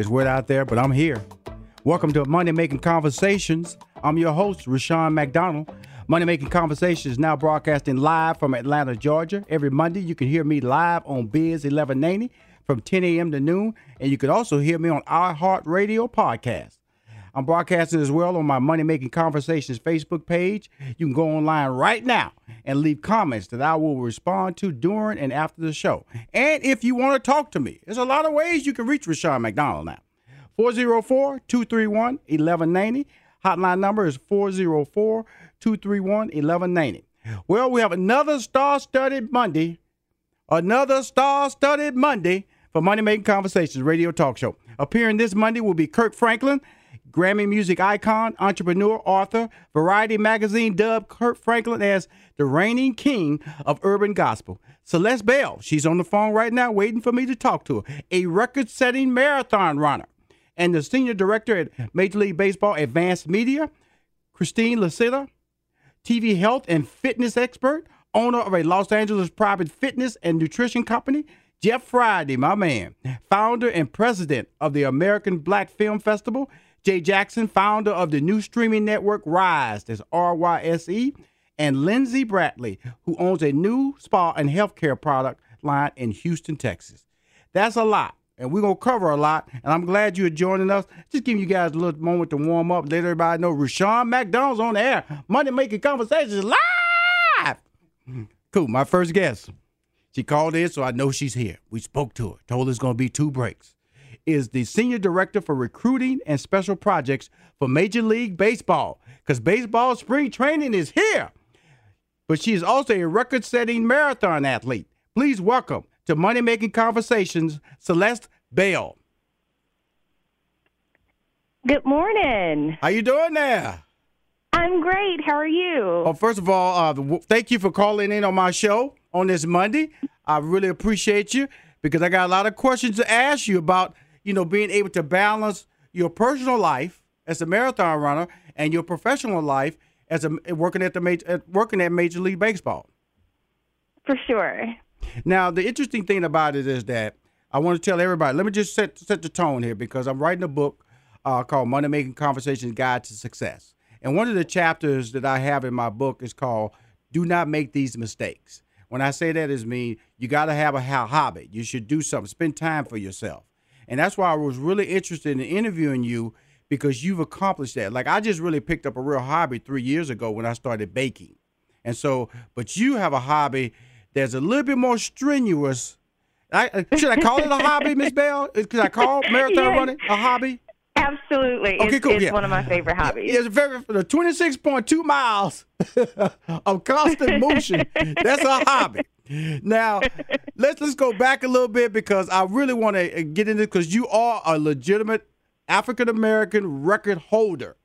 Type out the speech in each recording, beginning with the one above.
It's wet out there, but I'm here. Welcome to Money Making Conversations. I'm your host, Rushion McDonald. Money Making Conversations is now broadcasting live from Atlanta, Georgia. Every Monday, you can hear me live on Biz 1190 from 10 a.m. to noon, and you can also hear me on iHeartRadio podcast. I'm broadcasting as well on my Money Making Conversations Facebook page. You can go online right now and leave comments that I will respond to during and after the show. And if you want to talk to me, there's a lot of ways you can reach Rushion McDonald now. 404 231 1190. Hotline number is 404 231 1190. Well, we have another star studded Monday, another star studded Monday for Money Making Conversations radio talk show. Appearing this Monday will be Kirk Franklin. Grammy music icon, entrepreneur, author, Variety magazine dubbed Kirk Franklin as the reigning king of urban gospel. Celeste Bell, she's on the phone right now waiting for me to talk to her, a record setting marathon runner. And the senior director at Major League Baseball Advanced Media, Christine Lusita, TV health and fitness expert, owner of a Los Angeles private fitness and nutrition company, Jeff Friday, my man, founder and president of the American Black Film Festival, Jay Jackson, founder of the new streaming network Rise, that's R Y S E, and Lindsay Bradley, who owns a new spa and healthcare product line in Houston, Texas. That's a lot, and we're going to cover a lot, and I'm glad you're joining us. Just giving you guys a little moment to warm up, let everybody know Rushion McDonald's on the air. Money Making Conversations live. Cool, my first guest. She called in, so I know she's here. We spoke to her, told her it's going to be two breaks is the Senior Director for Recruiting and Special Projects for Major League Baseball. Because baseball spring training is here. But she is also a record setting marathon athlete. Please welcome to Money Making Conversations, Celeste Bell. Good morning. How you doing there? I'm great. How are you? Well, first of all, uh, w- thank you for calling in on my show on this Monday. I really appreciate you because I got a lot of questions to ask you about you know, being able to balance your personal life as a marathon runner and your professional life as a working at the major, working at Major League Baseball. For sure. Now, the interesting thing about it is that I want to tell everybody. Let me just set set the tone here because I'm writing a book uh, called Money Making Conversations Guide to Success, and one of the chapters that I have in my book is called "Do Not Make These Mistakes." When I say that, is mean you got to have a hobby. You should do something. Spend time for yourself. And that's why I was really interested in interviewing you because you've accomplished that. Like I just really picked up a real hobby three years ago when I started baking. And so, but you have a hobby that's a little bit more strenuous. I, uh, should I call it a hobby, Miss Bell? Could I call marathon yes. running a hobby? Absolutely. Okay, it's, cool, it's yeah. one of my favorite hobbies. It's very the twenty six point two miles of constant motion. That's a hobby. Now let's let's go back a little bit because I really want to get into because you are a legitimate African American record holder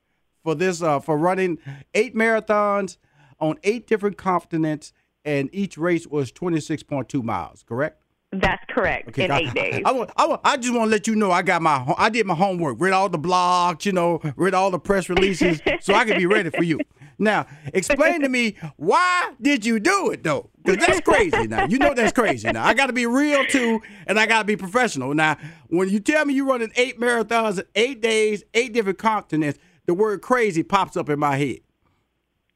for this uh, for running eight marathons on eight different continents, and each race was twenty six point two miles. Correct? That's correct. in I, eight days. I, I, I, I just want to let you know I got my I did my homework, read all the blogs, you know, read all the press releases, so I can be ready for you. Now, explain to me why did you do it though? Because that's crazy. Now you know that's crazy. Now I got to be real too, and I got to be professional. Now, when you tell me you're running eight marathons in eight days, eight different continents, the word crazy pops up in my head.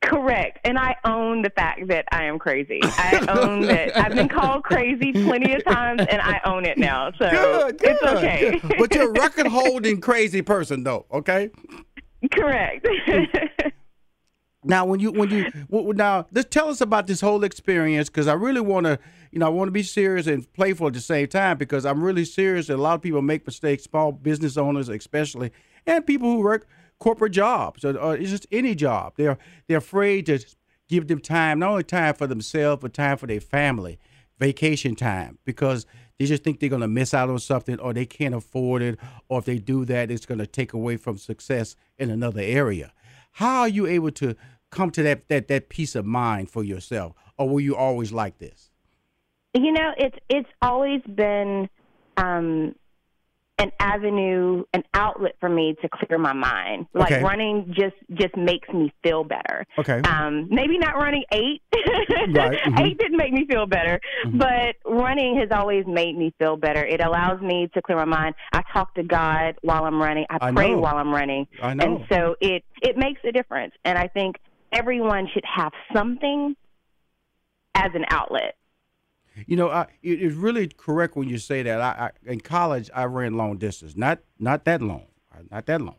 Correct. And I own the fact that I am crazy. I own that I've been called crazy plenty of times and I own it now. So Good, good. it's okay. good. But you're a record holding crazy person though. Okay. Correct. Now, when you when you now, just tell us about this whole experience because I really want to, you know, I want to be serious and playful at the same time because I'm really serious. And a lot of people make mistakes, small business owners especially, and people who work corporate jobs or, or it's just any job. They're they're afraid to give them time, not only time for themselves, but time for their family, vacation time, because they just think they're going to miss out on something or they can't afford it, or if they do that, it's going to take away from success in another area. How are you able to come to that that that peace of mind for yourself, or were you always like this? you know, it's it's always been um an avenue, an outlet for me to clear my mind. Like Okay. running just just makes me feel better. Okay. Um, maybe not running eight. Right, mhm. Eight didn't make me feel better, but running has always made me feel better. It allows me to clear my mind. I talk to God while I'm running. I, pray while I'm running, I know. and so it it makes a difference. And I think everyone should have something as an outlet. You know, I, it- it's really correct when you say that. I, I in college I ran long distance, not not that long, not that long.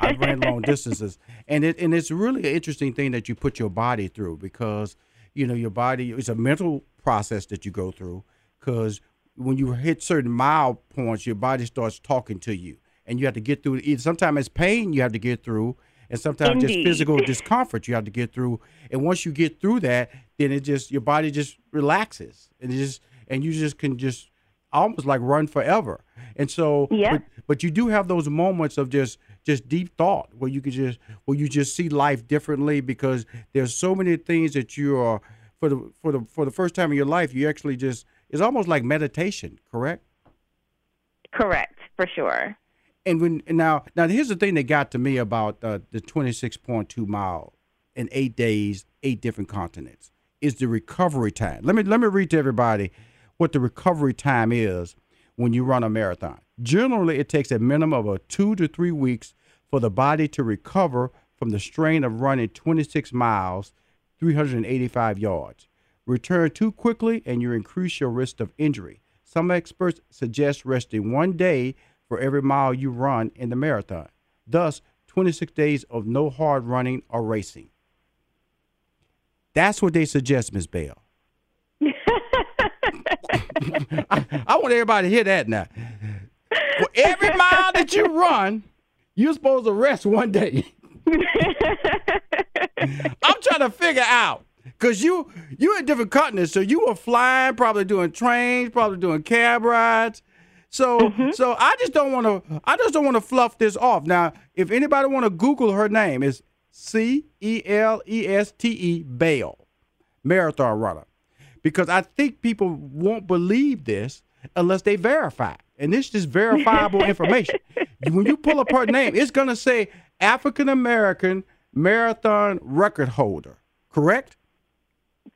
I ran long distances, and it and it's really an interesting thing that you put your body through because you know your body it's a mental process that you go through because when you hit certain mile points, your body starts talking to you, and you have to get through. Sometimes it's pain you have to get through, and sometimes just physical discomfort you have to get through. And once you get through that, then it just your body just relaxes, and just and you just can just almost like run forever. And so, Yeah. but, but you do have those moments of just just deep thought where you can just where you just see life differently because there's so many things that you are for the for the for the first time in your life you actually just it's almost like meditation, correct? Correct, for sure. And when now now here's the thing that got to me about uh, the 26.2 mile in eight days, eight different continents is the recovery time. Let me let me read to everybody what the recovery time is when you run a marathon. Generally, it takes a minimum of a two to three weeks for the body to recover from the strain of running 26 miles, 385 yards. Return too quickly and you increase your risk of injury. Some experts suggest resting one day for every mile you run in the marathon. Thus, 26 days of no hard running or racing. That's what they suggest, Ms. Bell. I, I want everybody to hear that now. For every mile that you run, you're supposed to rest one day. I'm trying to figure out because you you in different continents, so you were flying, probably doing trains, probably doing cab rides. So mm-hmm. so I just don't want to I just don't want to fluff this off. Now, if anybody want to Google her name, it's C E L E S T E Bell, marathon runner, because I think people won't believe this unless they verify. And this is verifiable information. When you pull up her name, it's gonna say African American marathon record holder. Correct?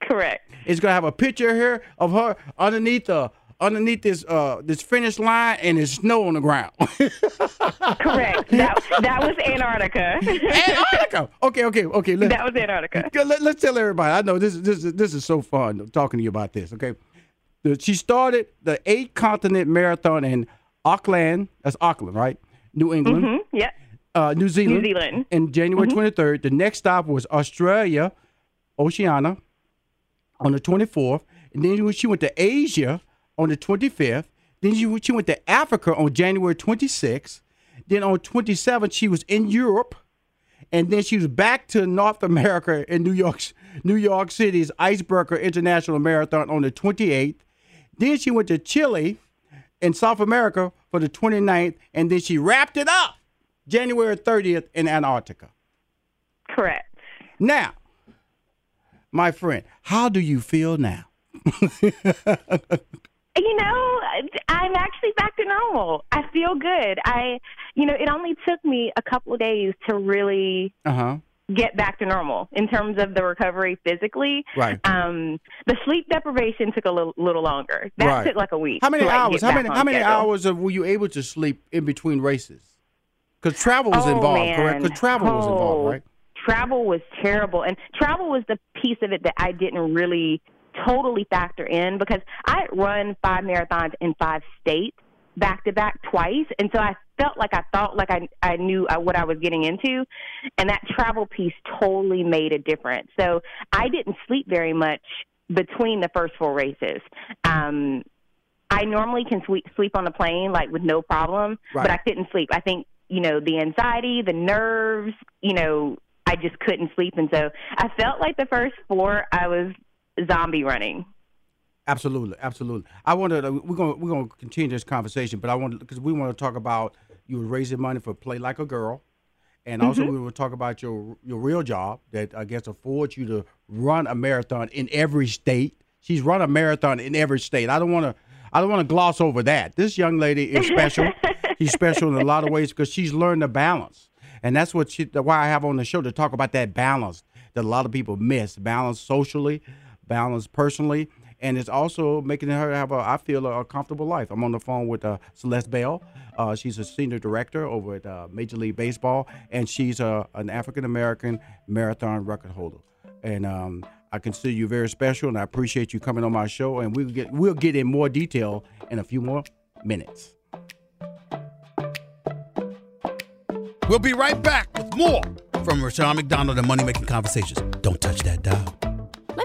Correct. It's gonna have a picture here of her underneath the underneath this uh this finish line and there's snow on the ground. Correct. that, that was Antarctica. Antarctica. Okay, okay, okay. Let, that was Antarctica. let, us tell everybody. I know this is this is this is so fun talking to you about this. Okay, she started the eight continent marathon in Auckland. That's Auckland, right? New England, hmm Yep. uh, New Zealand. New Zealand. In January 23rd. The next stop was Australia, Oceania, on the 24th. And then she went to Asia on the 25th. Then she, she went to Africa on January 26th. Then on 27th, she was in Europe. And then she was back to North America in New York, New York City's Icebreaker International Marathon on the 28th. Then she went to Chile in South America for the 29th. And then she wrapped it up January 30th in Antarctica. Correct. Now, my friend, how do you feel now? You know, I'm actually back to normal. I feel good. I, you know, it only took me a couple of days to really Uh huh. get back to normal in terms of the recovery physically. Right. Um, the sleep deprivation took a little, little longer. That Right. took like a week. How many like, hours? How many? How many schedule. hours of, were you able to sleep in between races? Because travel was Oh, involved, man. correct? Because travel was Oh, involved, right? Travel was terrible, and travel was the piece of it that I didn't really totally factor in because I had run five marathons in five states back to back twice, and so I felt like I thought like I I knew what I was getting into, and that travel piece totally made a difference. So I didn't sleep very much between the first four races. Um, I normally can sleep sleep on the plane like with no problem, Right. but I couldn't sleep. I think you know the anxiety, the nerves, you know, I just couldn't sleep, and so I felt like the first four I was zombie running. Absolutely, absolutely. I want to. We're gonna we're gonna continue this conversation, but I want because we want to talk about you were raising money for Play Like a Girl, and also Mm-hmm. we will talk about your your real job that I guess affords you to run a marathon in every state. She's run a marathon in every state. I don't want to. I don't want to gloss over that. This young lady is special. she's special in a lot of ways because she's learned to balance, and that's what she. Why I have on the show to talk about that balance that a lot of people miss. Balance socially, balance personally, and it's also making her have a, I feel, a, comfortable life. I'm on the phone with uh, Celeste Bell. Uh, she's a senior director over at uh, Major League Baseball, and she's uh, an African American marathon record holder. And um, I consider you very special, and I appreciate you coming on my show. And we'll get we'll get in more detail in a few more minutes. We'll be right back with more from Rushion McDonald and Money Making Conversations. Don't touch that dial.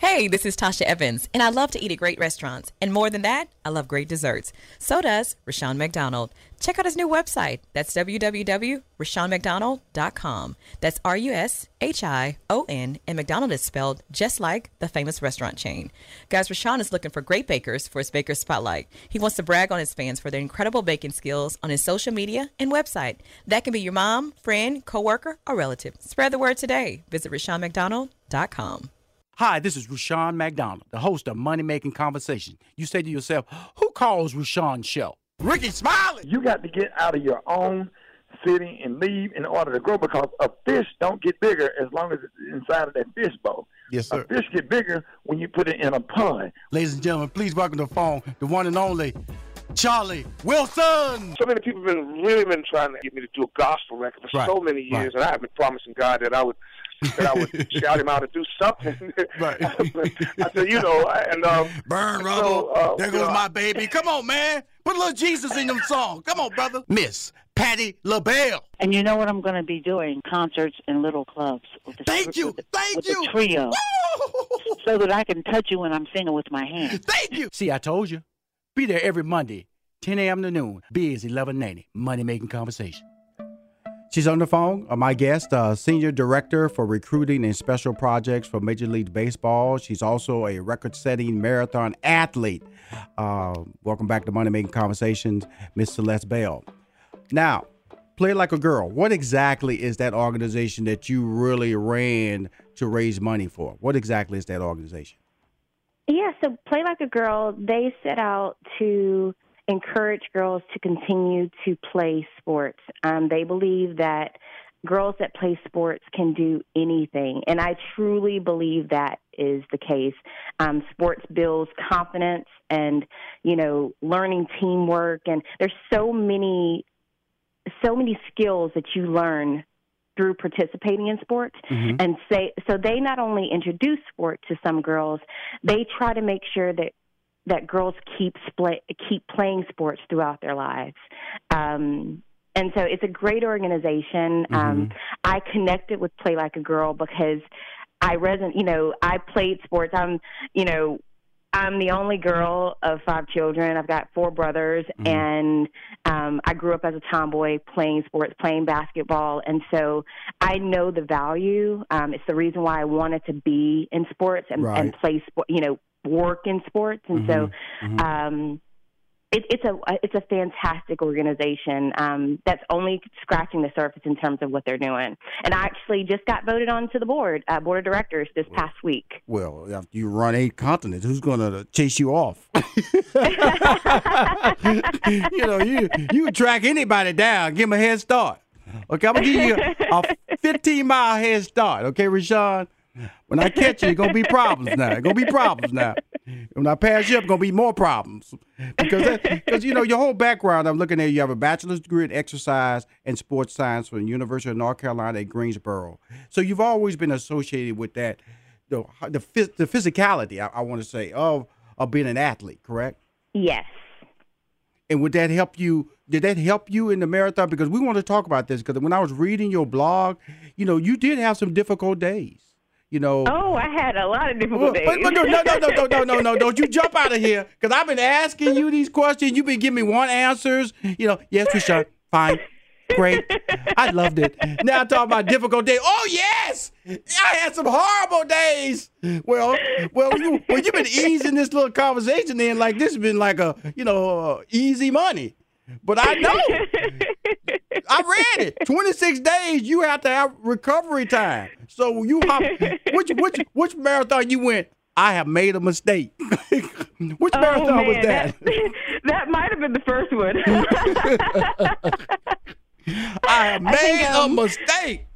Hey, this is Tasha Evans, and I love to eat at great restaurants. And more than that, I love great desserts. So does Rushion McDonald. Check out his new website. That's www.rushionmcdonald.com. That's R U S H I O N, and McDonald is spelled just like the famous restaurant chain. Guys, Rushion is looking for great bakers for his Baker Spotlight. He wants to brag on his fans for their incredible baking skills on his social media and website. That can be your mom, friend, coworker, or relative. Spread the word today. Visit RushionMcDonald.com. Hi, this is Rushion McDonald, the host of Money Making Conversation. You say to yourself, who calls Rushion's show? Rickey Smiley. You got to get out of your own city and leave in order to grow because a fish don't get bigger as long as it's inside of that fish bowl. Yes, sir. A fish get bigger when you put it in a pond. Ladies and gentlemen, please welcome to the phone the one and only Charlie Wilson. so many people have been really been trying to get me to do a gospel record for Right, so many years, right. and I have been promising God that I would that I would shout him out and do something. Right. I said, you know, and um, Burn so, rubble. uh, there goes know, my baby. Come on, man. Put a little Jesus in them songs. Come on, brother. Miss Patti LaBelle. And you know what I'm going to be doing? Concerts in little clubs. With the, Thank you. With the, Thank with you. the trio. Woo! So that I can touch you when I'm singing with my hands. Thank you. See, I told you. Be there every Monday, 10 a.m. to noon. Biz 1190, Money Making Conversation. She's on the phone. Uh, my guest, uh, Senior Director for Recruiting and Special Projects for Major League Baseball. She's also a record setting marathon athlete. Uh, welcome back to Money Making Conversations, Miss Celeste Bell. Now, Play Like a Girl. What exactly is that organization that you really ran to raise money for? What exactly is that organization? Yeah, so Play Like a Girl, they set out to encourage girls to continue to play sports. Um, they believe that girls that play sports can do anything, and I truly believe that is the case. Um, sports builds confidence and, you know, learning teamwork, and there's so many, so many skills that you learn through participating in sports and say so they not only introduce sport to some girls they try to make sure that that girls keep split, keep playing sports throughout their lives um and so it's a great organization um i connected with play like a girl because i resonate you know i played sports i'm you know I'm the only girl of five children. I've got four brothers, and um, I grew up as a tomboy playing sports, playing basketball, and so I know the value. Um, it's the reason why I wanted to be in sports and, Right. and play sport, you know, work in sports, and so um, it, it's a it's a fantastic organization um, that's only scratching the surface in terms of what they're doing. And I actually just got voted onto the board uh, board of directors this past week. Well, after you run eight continents, who's going to chase you off? you know, you you can track anybody down, give them a head start. Okay, I'm gonna give you a 15 mile head start. Okay, Rushion. When I catch you, it's gonna be problems now. It's gonna be problems now. When I pass you up, gonna be more problems because because you know your whole background. I'm looking at you have a bachelor's degree in exercise and sports science from the University of North Carolina at Greensboro. So you've always been associated with that, the the, the physicality. I, I want to say of of being an athlete, correct? Yes. And would that help you? Did that help you in the marathon? Because we want to talk about this. Because when I was reading your blog, you know, you did have some difficult days. You know. Oh, I had a lot of Well, difficult but, days. but no, no, no, no, no, no, no, no! Don't you jump out of here? Because I've been asking you these questions. You've been giving me one answers. You know, yes, Rushion, fine, great. I loved it. Now I'm talking about difficult days. Oh yes, I had some horrible days. Well, well, you, well, you've been easing this little conversation in like this has been like a, you know, uh, easy money. But I know. I read it. 26 days, you have to have recovery time. So you hop, which which which marathon you went? I have made a mistake. which Oh, marathon was man, that? that might have been the first one. I have made think, a um, mistake.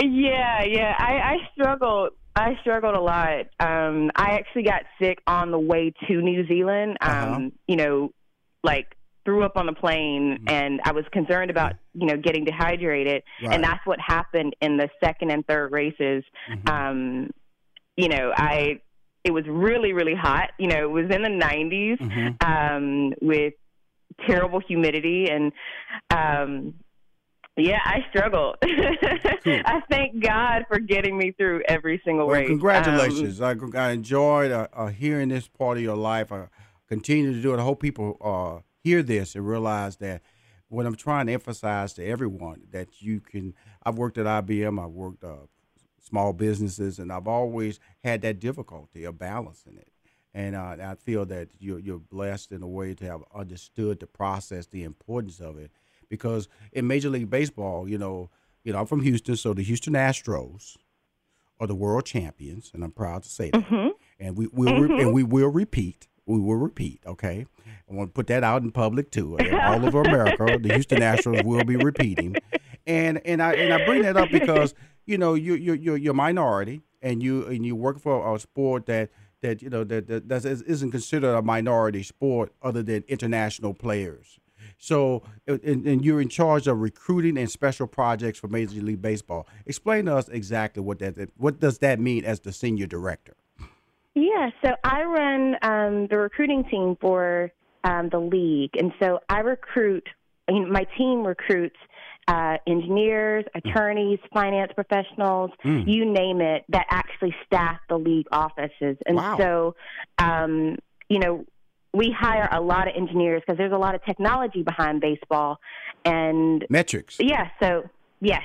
yeah, yeah. I, I struggled. I struggled a lot. Um, I actually got sick on the way to New Zealand. Um, Uh-huh. You know, like threw up on the plane, and I was concerned about you know getting dehydrated, Right. and that's what happened in the second and third races. Um, you know, I it was really really hot. You know, it was in the 90s um, with terrible humidity and um, yeah, I struggled. I thank God for getting me through every single Well, race. Um, congratulations. I, I enjoyed uh, uh, hearing this part of your life. I continue to do it. I hope people uh, hear this and realize that what I'm trying to emphasize to everyone that you can. I've worked at IBM. I've worked uh, small businesses, and I've always had that difficulty of balancing it. And uh, I feel that you're, you're blessed in a way to have understood the process, the importance of it. Because in Major League Baseball, you know, you know, I'm from Houston, so the Houston Astros are the world champions, and I'm proud to say that. Mm-hmm. And we will re- and we will repeat. We will repeat. Okay, I want to put that out in public too. Uh, all over America, the Houston Astros will be repeating. And and I and I bring that up because you know you you you're, you're a minority, and you and you work for a sport that that you know that that, that isn't considered a minority sport other than international players. So, uh, and, and you're in charge of recruiting and special projects for Major League Baseball. Explain to us exactly what that what does that mean as the senior director. Yeah, so I run um, the recruiting team for um, the league, and so I recruit. I mean, my team recruits uh, engineers, attorneys, finance professionals, you name it, that actually staff the league offices. And Wow. so, um, you know, we hire a lot of engineers because there's a lot of technology behind baseball, and Metrics. yeah, so yes.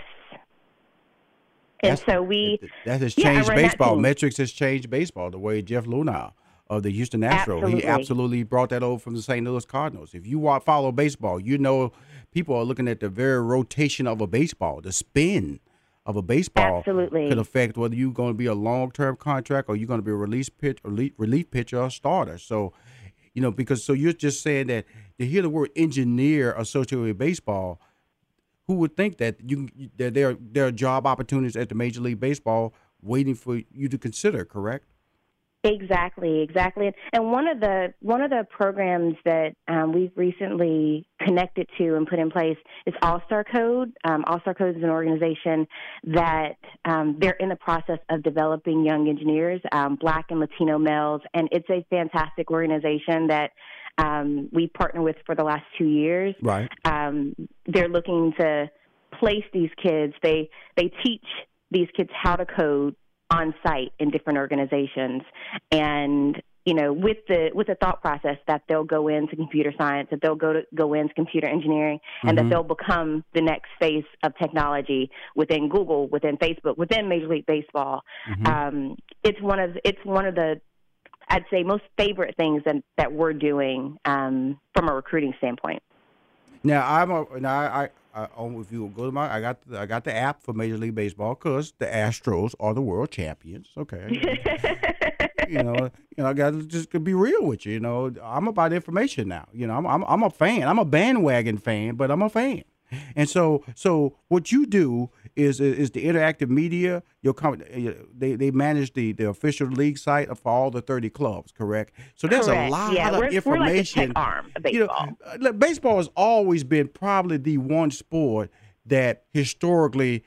And That's- so we that has changed that baseball. Metrics has changed baseball. The way Jeff Luhnow of the Houston Astros, he Absolutely. absolutely brought that over from the St. Louis Cardinals. If you follow baseball, you know people are looking at the very rotation of a baseball, the spin of a baseball Absolutely. could affect whether you're going to be a long term contract or you're going to be a release pitch, relief, relief pitcher or starter. So, you know, because so you're just saying that to hear the word engineer associated with baseball, who would think that you that there there are job opportunities at the Major League Baseball waiting for you to consider? Correct. Exactly, exactly. And one of the one of the programs that um, we've recently connected to and put in place is All Star Code. Um, All Star Code is an organization that um, they're in the process of developing young engineers, um, Black and Latino males, and it's a fantastic organization that um, we partner with for the last two years. Right. Um, they're looking to place these kids. They they teach these kids how to code on site in different organizations and you know with the with the thought process that they'll go into computer science that they'll go to go into computer engineering and Mm-hmm. that they'll become the next face of technology within Google within Facebook within Major League Baseball Mm-hmm. um, it's one of it's one of the I'd say most favorite things that that we're doing um, from a recruiting standpoint Now I'm a now I, I, I oh, if you go to my I got the, I got the app for Major League Baseball because the Astros are the world champions. Okay, you know, you know, I got to just be real with you. You know, I'm about information now. You know, I'm, I'm I'm a fan. I'm a bandwagon fan, but I'm a fan. And so, so what you do is is the interactive media. Your company, they they manage the the official league site for all the 30 clubs, correct? So there's a lot Yeah, of we're- we're like information. arm of You know, baseball. uh, baseball has always been probably the one sport that historically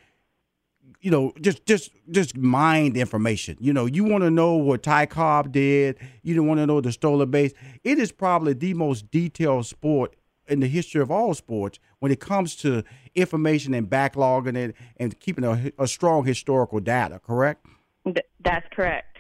you know, just just just mind information. You know, you want to know what Ty Cobb did. You don't want to know the stolen base. It is probably the most detailed sport in the history of all sports when it comes to information and backlogging it and keeping a, a strong historical data. Correct. Th- that's correct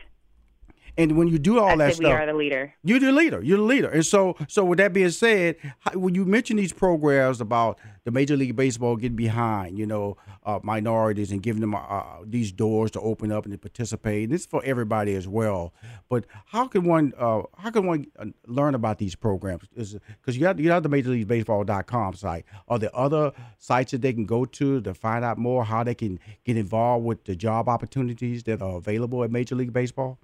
And when you do all I that stuff, we are the leader you're the leader. You're the leader. And so, so with that being said, when you mention these programs about the Major League Baseball getting behind, you know, uh, minorities and giving them uh, these doors to open up and to participate, and this is for everybody as well. But how can one, uh, how can one uh, learn about these programs? Because you got you got the Major League Baseball.com site. Are there other sites that they can go to to find out more how they can get involved with the job opportunities that are available at Major League Baseball?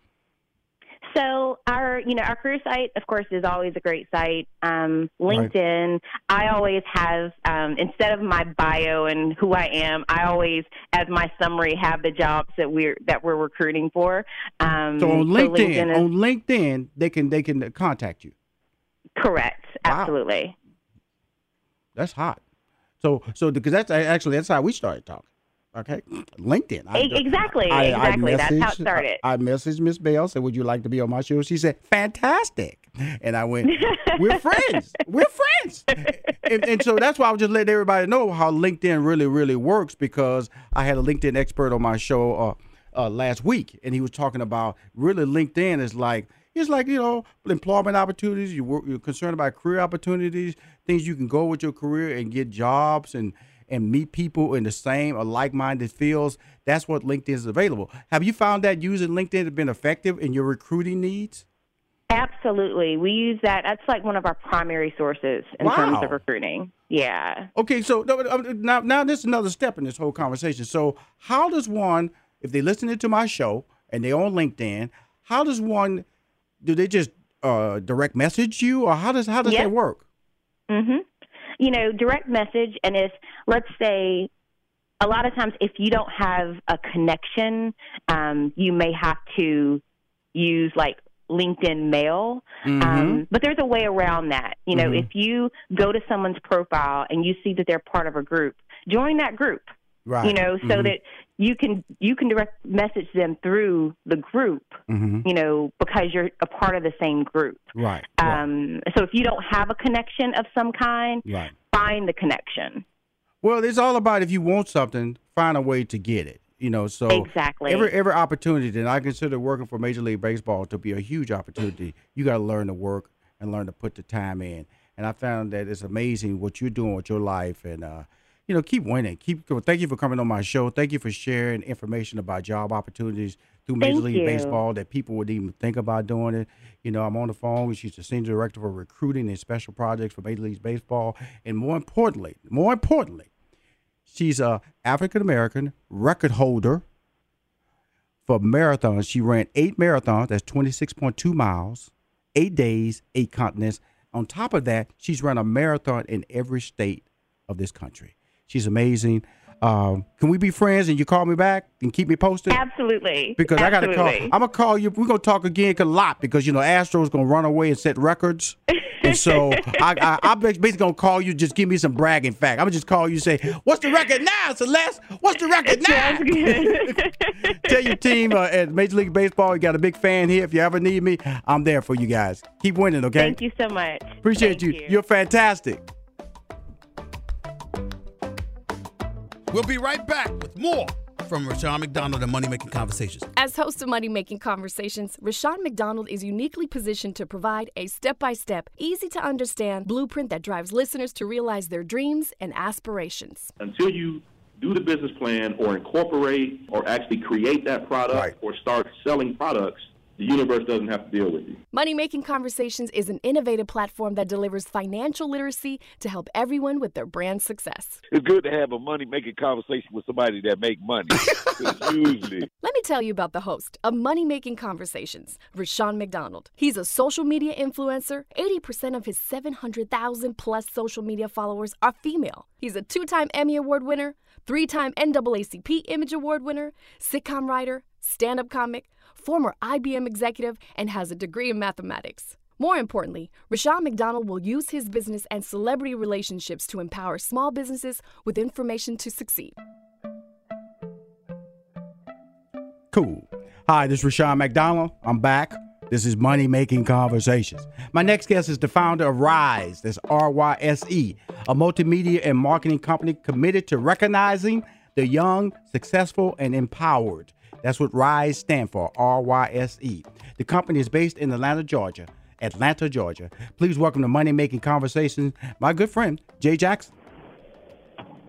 So our, you know, our career site, of course, is always a great site. Um, Right. LinkedIn, I always have um, instead of my bio and who I am, I always, as my summary, have the jobs that we're that we're recruiting for. Um, So on LinkedIn, is on LinkedIn, they can they can contact you. correct, Wow. absolutely. That's hot. So so because that's actually that's how we started talking. Okay, LinkedIn. I- exactly, I- I exactly. That's how it started. I, I messaged Miss Bell, said, "Would you like to be on my show?" She said, "Fantastic," and I went, "We're friends. We're friends." And, and so that's why I was just letting everybody know how LinkedIn really, really works because I had a LinkedIn expert on my show uh, uh, last week, and he was talking about really LinkedIn is like it's like you know employment opportunities. You work, you're concerned about career opportunities, things you can go with your career and get jobs and and meet people in the same or like-minded fields. That's what LinkedIn is available. Have you found that using LinkedIn has been effective in your recruiting needs? Absolutely, we use that. That's like one of our primary sources in terms of recruiting. Yeah. Okay, so uh, now now this is another step in this whole conversation. So how does one, if they listening to my show and they're on LinkedIn, how does one, do they just uh, direct message you, or how does how does Yep. that work? hmm You know, direct message, and if let's say, a lot of times if you don't have a connection, um, you may have to use like LinkedIn Mail. Mm-hmm. Um, but there's a way around that. You know, if you go to someone's profile and you see that they're part of a group, join that group. Right. You know, so that you can you can direct message them through the group. Mhm. You know, because you're a part of the same group. Right. right. Um, so if you don't have a connection of some kind, Right. find the connection. Well, it's all about if you want something, find a way to get it. You know, so Exactly. every every opportunity, and I consider working for Major League Baseball to be a huge opportunity. You got to learn to work and learn to put the time in. And I found that it's amazing what you're doing with your life, and uh, you know, keep winning. Keep going. Thank you for coming on my show. Thank you for sharing information about job opportunities through Major Thank League you. Baseball that people would even think about doing it. You know, I'm on the phone. She's the senior director for recruiting and special projects for Major League Baseball, and more importantly, more importantly. She's a African American record holder for marathons. She ran eight marathons. That's twenty six point two miles, eight days, eight continents. On top of that, she's run a marathon in every state of this country. She's amazing. Um, can we be friends and you call me back and keep me posted? Absolutely. Because I got to call. Absolutely. I'm gonna call you. We're gonna talk again a lot because you know Astro's gonna run away and set records, and so I, I I'm basically gonna call you. Just give me some bragging fact. I'm gonna just call you. Say, what's the record now, Celeste? What's the record now? Tell your team uh, at Major League Baseball, you got a big fan here. If you ever need me, I'm there for you guys. Keep winning, okay? Thank you so much. Appreciate Thank you. You're fantastic. We'll be right back with more from Rushion McDonald and Money Making Conversations. As host of Money Making Conversations, Rushion McDonald is uniquely positioned to provide a step by step, easy to understand blueprint that drives listeners to realize their dreams and aspirations. until you do the business plan or incorporate or actually create that product Right. or start selling products, the universe doesn't have to deal with you. Money Making Conversations is an innovative platform that delivers financial literacy to help everyone with their brand success. It's good to have a money making conversation with somebody that make money. usually, Let me tell you about the host of Money Making Conversations, Rushion McDonald. He's a social media influencer. 80% of his 700,000 plus social media followers are female. He's a two time Emmy Award winner, three time NAACP Image Award winner, sitcom writer, stand up comic, former IBM executive, and has a degree in mathematics. More importantly, Rushion McDonald will use his business and celebrity relationships to empower small businesses with information to succeed. Cool. Hi, this is Rushion McDonald. I'm back. This is Money Making Conversations. My next guest is the founder of Rise, that's R Y S E, a multimedia and marketing company committed to recognizing the young, successful, and empowered. That's what Rise stand for, R Y S E. The company is based in Atlanta, Georgia. Atlanta, Georgia. Please welcome to Money Making Conversations, my good friend, Jay Jackson.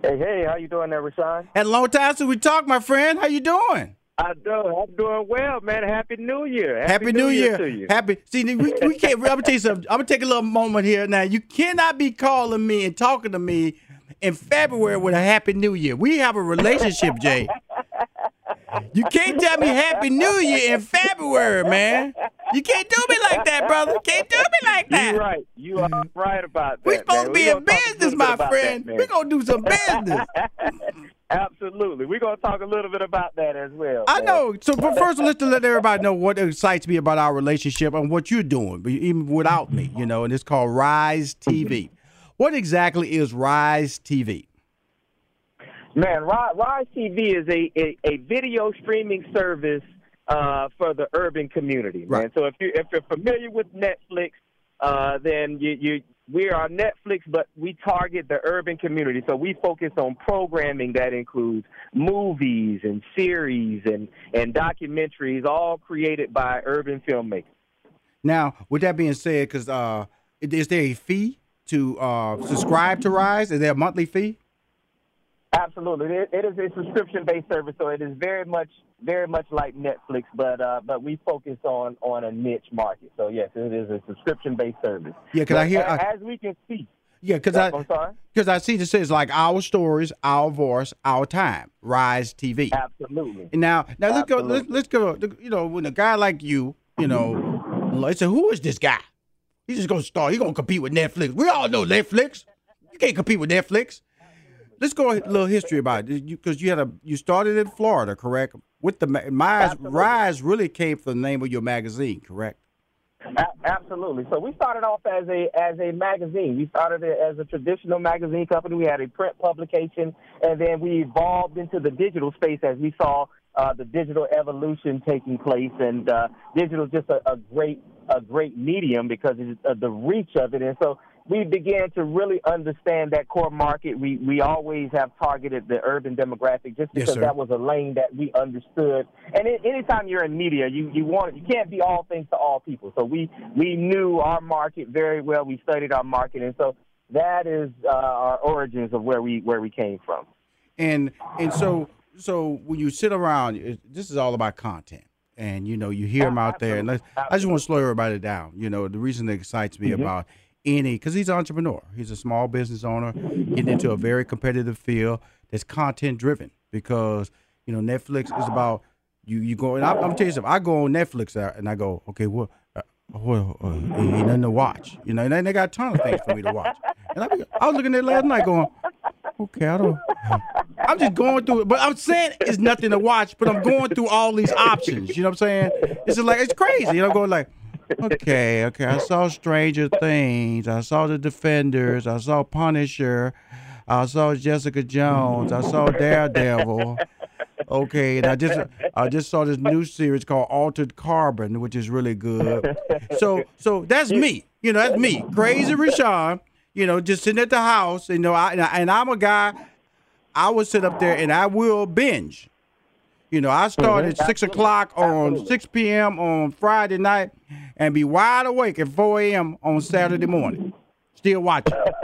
Hey, hey, how you doing there, Rushion? Had a long time since we talked, my friend. How you doing? I do. I'm doing well, man. Happy New Year. Happy, New, Year. to you. Happy. See, we, we can't. I'm gonna tell you something. I'm gonna take a little moment here now. You cannot be calling me and talking to me in February with a Happy New Year. We have a relationship, Jay. You can't tell me Happy New Year in February, man. You can't do me like that, brother. Can't do me like that. You're right. You are right about that. We're supposed man. to be in gonna talk a business, my friend. that. We're gonna do some business. Absolutely. We're going to talk a little bit about that as well. I man. know. So, but first, let's let everybody know what excites me about our relationship and what you're doing, even without me, you know. And it's called Rise TV. What exactly is Rise TV? Man, Rise, TV is a, a, a video streaming service uh, for the urban community, man. Right. So if you if you're familiar with Netflix, uh, then you, you we are Netflix, but we target the urban community. So we focus on programming that includes movies and series and and documentaries, all created by urban filmmakers. Now, with that being said, because uh, is there a fee to uh, subscribe to Rise? Is there a monthly fee? Absolutely, it, it is a subscription-based service, so it is very much, very much like Netflix, but uh, but we focus on on a niche market. So yes, it is a subscription-based service. Yeah, 'cause I hear- a- I- as we can see. Yeah, because I I'm sorry. because I see this says like our stories, our voice, our time. Rise TV. Absolutely. Now, now let's go. Let's, let's go. You know, when a guy like you, you know, let's say, who is this guy? He's just gonna start. He's gonna compete with Netflix. We all know Netflix. You can't compete with Netflix. Let's go a little history about it because you, had a you started in Florida, correct? With the my rise really came from the name of your magazine, correct? A- absolutely. So we started off as a as a magazine. We started it as a traditional magazine company. We had a print publication, and then we evolved into the digital space as we saw uh, the digital evolution taking place. And uh, digital is just a, a great a great medium because of uh, the reach of it. And so we began to really understand that core market. We we always have targeted the urban demographic just because sir. that was a lane that we understood. And it, anytime you're in media, you you want you can't be all things to all people. So we we knew our market very well. We studied our market, and so that is uh, our origins of where we where we came from. and and so so when you sit around it, this is all about content and you know you hear them out there and i just want to slow everybody down you know the reason that excites me about any because he's an entrepreneur he's a small business owner getting into a very competitive field that's content driven because you know netflix is about you you go and I, i'm gonna tell you something i go on netflix uh, and i go okay what uh, well, uh, ain't nothing to watch, you know, and they got a ton of things for me to watch. And I, I was looking at it last night going, okay, I don't, I'm just going through it. But I'm saying it's nothing to watch, but I'm going through all these options. You know what I'm saying? It's just like it's crazy. You know, I'm going like, okay, okay. I saw Stranger Things. I saw The Defenders. I saw Punisher. I saw Jessica Jones. I saw Daredevil. Okay, and I just I just saw this new series called Altered Carbon, which is really good. So so that's me. You know, that's me, crazy Rushion. You know, just sitting at the house. You know, I and I'm a guy. I will sit up there and I will binge. You know, I start mm-hmm. at six o'clock on six p.m. on Friday night and be wide awake at four a.m. on Saturday morning, still watching.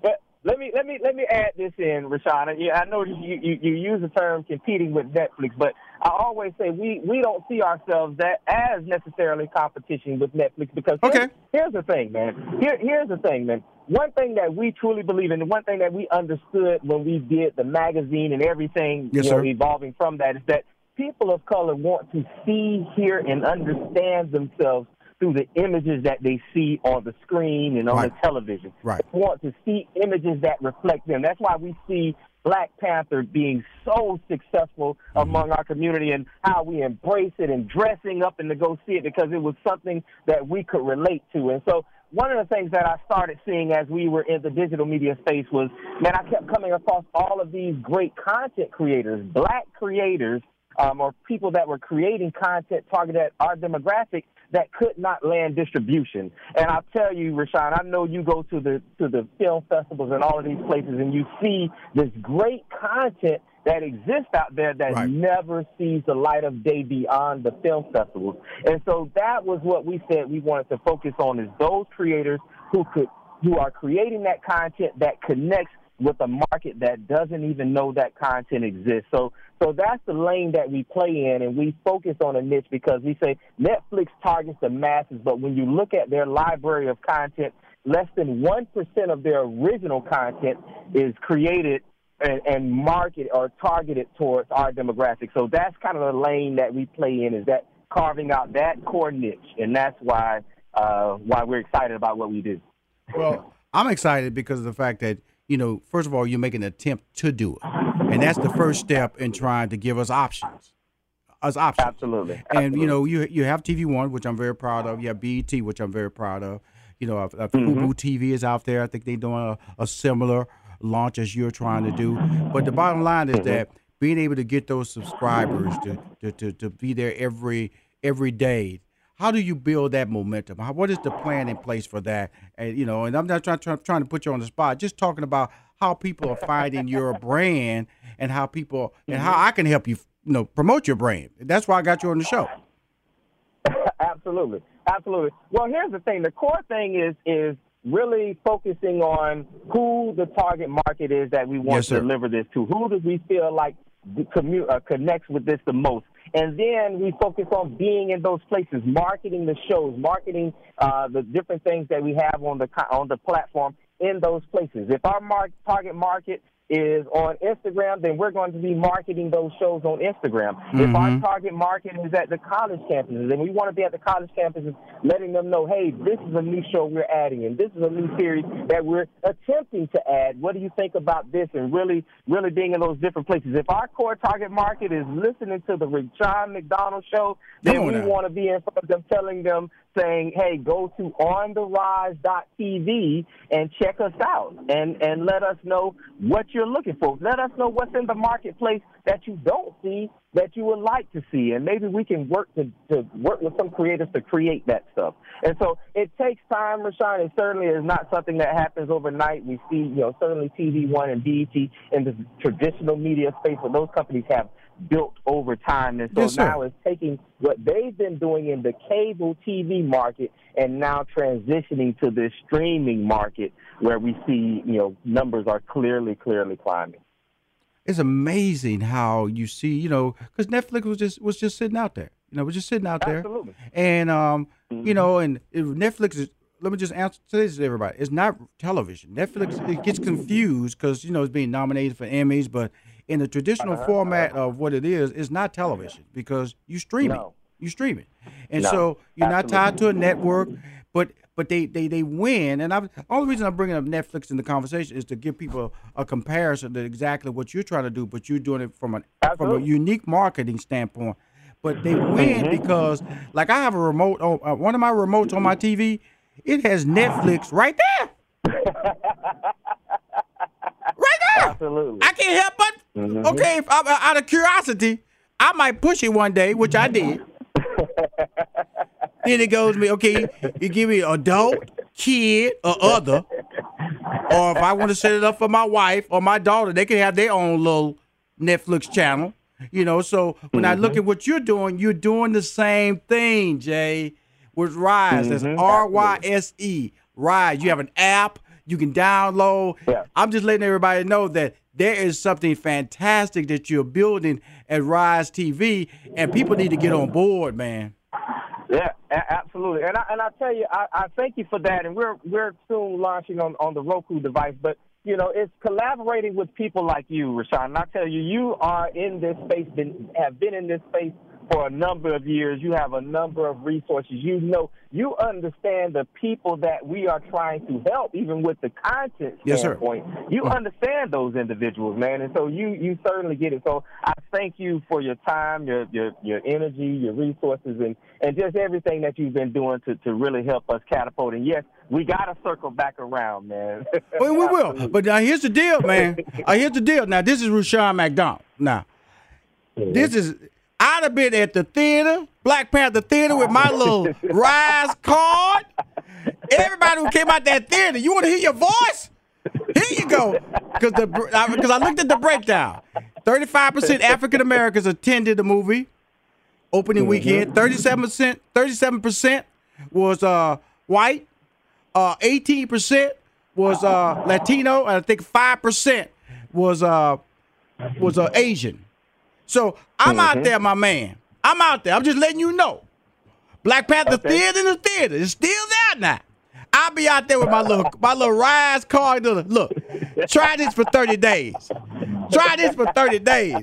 but let me let me let me add this in, Rushion. Yeah, I know you, you you use the term competing with Netflix, but I always say we we don't see ourselves that as necessarily competition with Netflix because okay. here's, here's the thing, man. Here here's the thing, man. One thing that we truly believe in, and one thing that we understood when we did the magazine and everything Yes, you know, evolving from that is that people of color want to see, hear, and understand themselves through the images that they see on the screen and on Right. the television. Right. They want to see images that reflect them. That's why we see Black Panther being so successful among our community and how we embrace it and dressing up and to go see it because it was something that we could relate to. And so one of the things that I started seeing as we were in the digital media space was, man, I kept coming across all of these great content creators, black creators, um, or people that were creating content targeted at our demographic that could not land distribution. And I'll tell you, Rushion, I know you go to the to the film festivals and all of these places, and you see this great content that exists out there that never sees the light of day beyond the film festivals. And so that was what we said we wanted to focus on is those creators who could who are creating that content that connects with a market that doesn't even know that content exists. So so that's the lane that we play in and we focus on a niche because we say Netflix targets the masses, but when you look at their library of content, less than 1% of their original content is created and, and marketed or targeted towards our demographic. So that's kind of the lane that we play in is that carving out that core niche and that's why uh, why we're excited about what we do. Well, I'm excited because of the fact that you know, first of all, you make an attempt to do it, and that's the first step in trying to give us options. Us options. Absolutely. And you know, you you have TV One, which I'm very proud of. You have BET, which I'm very proud of. You know, uh, uh, Mm-hmm. Fubu TV is out there. I think they're doing a, a similar launch as you're trying to do. But the bottom line Mm-hmm. is that being able to get those subscribers to to, to, to be there every every day. How do you build that momentum? How, what is the plan in place for that? And you know, and I'm not trying, trying trying to put you on the spot. Just talking about how people are finding your brand and how people and how mm-hmm. I can help you, you know, promote your brand. That's why I got you on the show. Absolutely, absolutely. Well, here's the thing: the core thing is is really focusing on who the target market is that we want Yes, to deliver this to. Who do we feel like commu- uh, connects with this the most? And then we focus on being in those places, marketing the shows, marketing uh, the different things that we have on the on the platform in those places. If our mar- target market is on Instagram, then we're going to be marketing those shows on Instagram. If our Mhm. target market is at the college campuses, and we want to be at the college campuses, letting them know, hey, this is a new show we're adding, and this is a new series that we're attempting to add. What do you think about this? And really, really being in those different places. If our core target market is listening to the Rushion McDonald show, then we want to be in front of them, telling them, saying, hey, go to ontherise.tv and check us out and, and let us know what you're looking for. Let us know what's in the marketplace that you don't see that you would like to see. And maybe we can work to, to work with some creators to create that stuff. And so it takes time, Rushion. It certainly is not something that happens overnight. We see, you know, certainly TV One and BET in the traditional media space, but those companies have built over time. And so Yes, sir. now it's taking what they've been doing in the cable TV market and now transitioning to this streaming market where we see, you know, numbers are clearly, clearly climbing. It's amazing how you see, you know, because Netflix was just was just sitting out there. You know, was just sitting out there. Absolutely. And um, you know, and Netflix is. Let me just answer this to everybody. It's not television. Netflix it gets confused because you know it's being nominated for Emmys, but in the traditional Uh-huh. format of what it is, it's not television because you stream it. No. You stream it, and No, so you're not tied to a network. but but they they they win. And I only reason I'm bringing up Netflix in the conversation is to give people a, a comparison to exactly what you're trying to do, but you're doing it from an from a unique marketing standpoint. But they win Mhm. because, like, I have a remote on uh, one of my remotes on my TV. It has Netflix right there. Absolutely. I can't help but Mhm. okay. If I, out of curiosity, I might push it one day, which I did. then it goes me okay. You give me adult, kid, or other, or if I want to set it up for my wife or my daughter, they can have their own little Netflix channel. You know, so when I look at what you're doing, you're doing the same thing, Jay, with Rise. That's Mhm. R Y S E. Rise. You have an app you can download. I'm just letting everybody know that there is something fantastic that you're building at Rise TV, and people need to get on board, man. Yeah, absolutely. And I and I tell you, I, I thank you for that. And we're we're soon launching on on the Roku device, but you know, it's collaborating with people like you, Rushion. And I tell you, you are in this space, been have been in this space for a number of years. You have a number of resources. You know, you understand the people that we are trying to help, even with the content Yes, sir. standpoint. You understand those individuals, man, and so you you certainly get it. So I thank you for your time, your your your energy, your resources, and and just everything that you've been doing to to really help us catapult. And yes, we got to circle back around, man. Well, we will. But now here's the deal, man. Uh, here's the deal. Now this is Rushion McDonald. Now this is I'd have been at the theater, Black Panther theater, with my little rise card. Everybody who came out that theater, you want to hear your voice? Here you go. Because the because I looked at the breakdown. Thirty-five percent African Americans attended the movie opening weekend. Thirty-seven percent. Thirty-seven percent was uh white. Uh, eighteen percent was uh Latino, and I think five percent was uh was uh Asian. So I'm out mm-hmm. there, my man. I'm out there. I'm just letting you know. Black Panther theater in the theater. It's still there now. I'll be out there with my little my little rise card. Look, try this for 30 days. Try this for 30 days.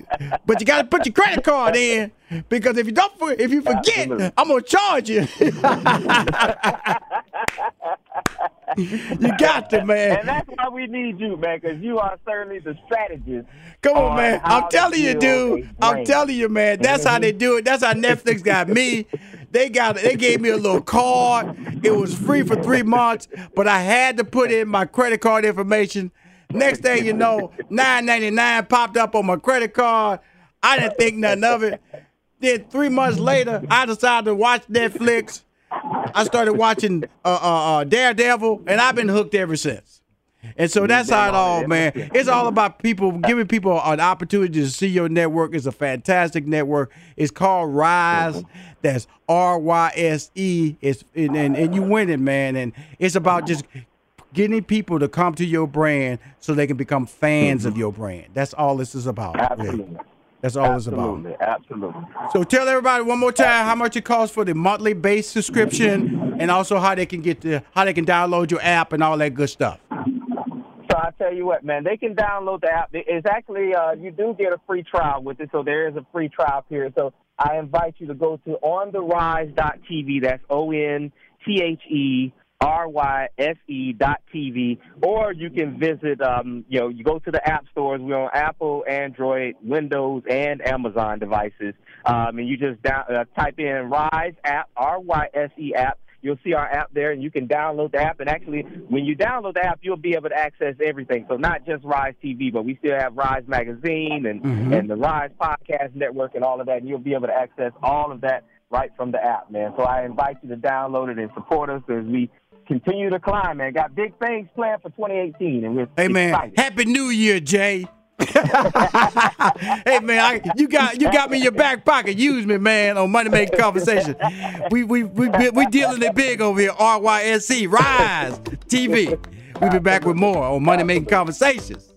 But you gotta put your credit card in because if you don't if you forget, I'm gonna charge you. you got to, man. And that's why we need you, man, because you are certainly the strategist. Come on, on man. I'm telling you, dude. I'm telling you, man. That's how they do it. That's how Netflix got me. They got they gave me a little card. It was free for three months, but I had to put in my credit card information. Next thing you know, nine ninety nine popped up on my credit card. I didn't think nothing of it. Then three months later, I decided to watch Netflix. I started watching uh, uh, uh, Daredevil, and I've been hooked ever since. And so that's how it all, man. It's all about people giving people an opportunity to see your network. It's a fantastic network. It's called Rise. That's R Y S E. It's and, and and you win it, man. And it's about just getting people to come to your brand so they can become fans of your brand. That's all this is about. really. Absolutely. That's all it's about. Absolutely, absolutely. So tell everybody one more time how much it costs for the monthly base subscription, and also how they can get the how they can download your app and all that good stuff. So I tell you what, man, they can download the app. It's actually uh, you do get a free trial with it, so there is a free trial period. So I invite you to go to ontherise.tv. That's O N T H E R Y S E dot TV, or you can visit. Um, you know, you go to the app stores. We're on Apple, Android, Windows, and Amazon devices. Um, and you just down, uh, type in Rise app, R Y S E app. You'll see our app there, and you can download the app. And actually, when you download the app, you'll be able to access everything. So not just Rise TV, but we still have Rise Magazine and Mhm. and the Rise Podcast Network and all of that. And you'll be able to access all of that right from the app, man. So I invite you to download it and support us as we continue to climb, man. Got big things planned for 2018, and we're Hey man, excited. happy New Year, Jay. hey man, I, you got you got me in your back pocket. Use me, man, on Money Making Conversation. We we we we dealing it big over here. RYSE Rise TV. We'll be back with more on Money Making Conversations.